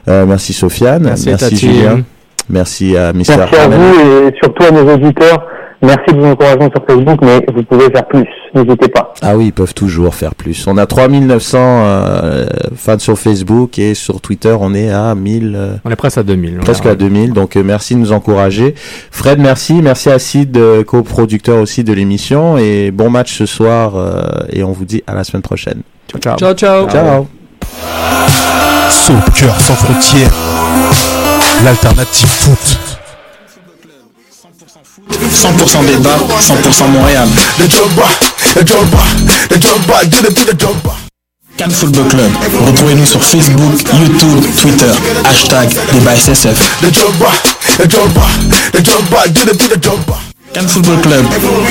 E: Euh, merci Sofiane,
F: Merci.
E: Julien, merci à Mr.
H: Merci à vous et surtout à nos auditeurs. Merci de vos encouragements sur Facebook, mais vous pouvez faire plus. N'hésitez pas.
E: Ah oui, ils peuvent toujours faire plus. On a 3900 euh, fans sur Facebook et sur Twitter, on est à 1000, euh,
F: On est presque à 2000.
E: presque à 2000. Donc euh, merci de nous encourager. Fred, merci. Merci à Sid, euh, coproducteur aussi de l'émission. Et bon match ce soir. euh, et on vous dit à la semaine prochaine.
F: Ciao,
G: Ciao,
F: ciao.
G: ciao.
E: Ciao.
D: Sans frontières, l'alternative foot.
M: 100% débat, 100% Montréal.
K: Do the, do the.
M: Cannes Football Club. Retrouvez-nous sur Facebook, YouTube, Twitter. Hashtag débat SSF. Cannes Football Club.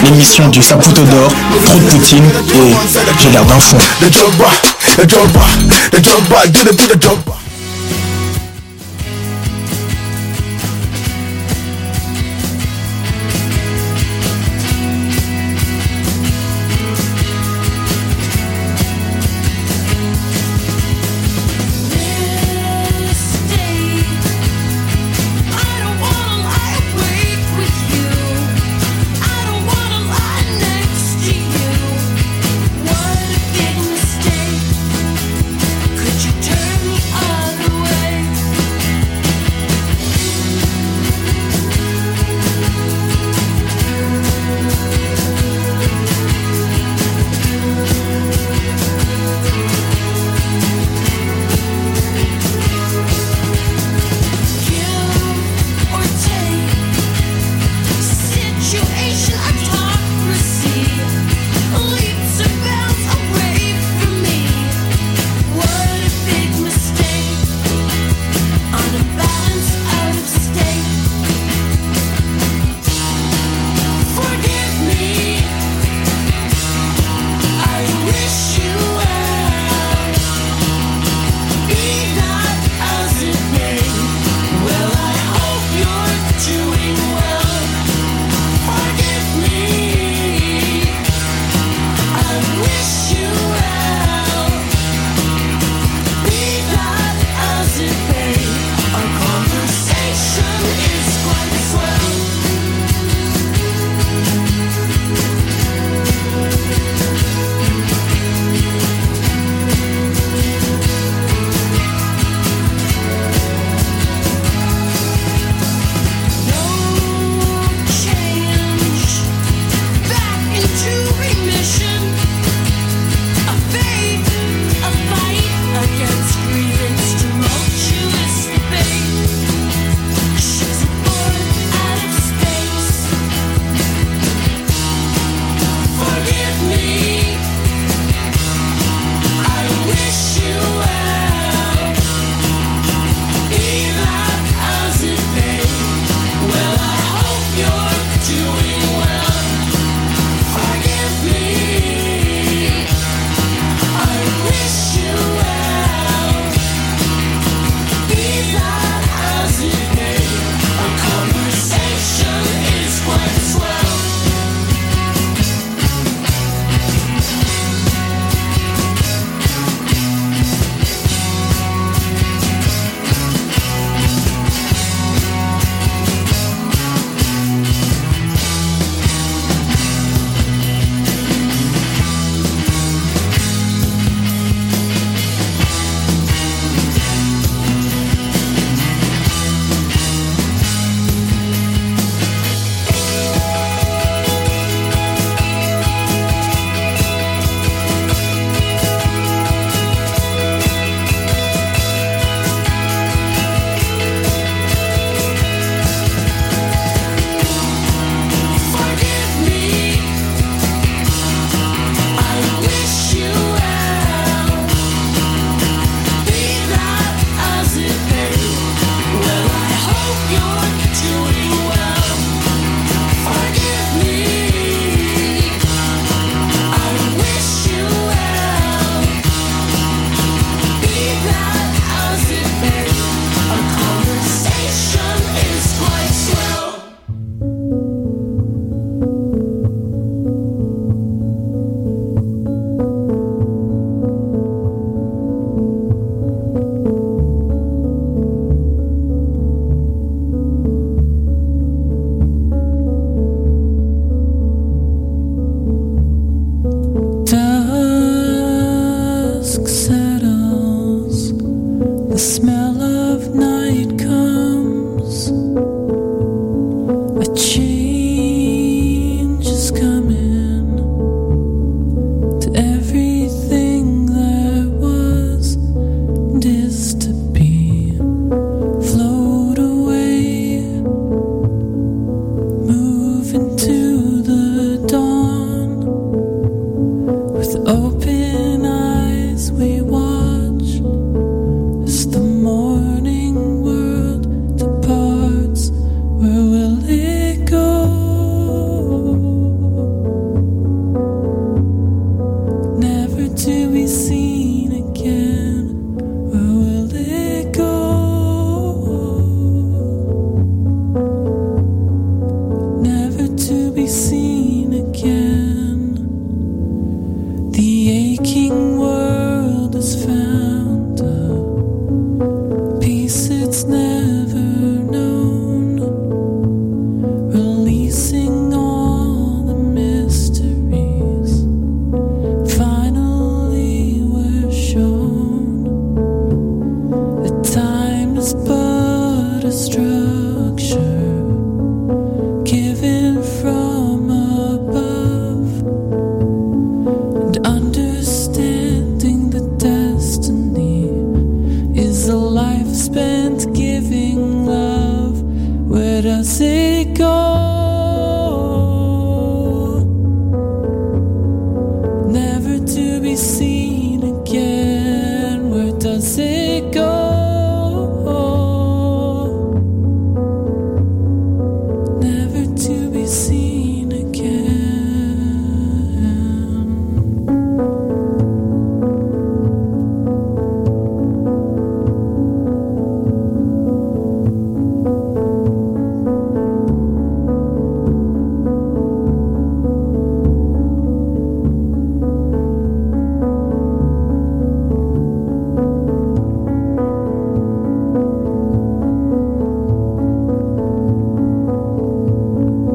M: L'émission du Saputo d'or, trop de Poutine et j'ai l'air d'un fond.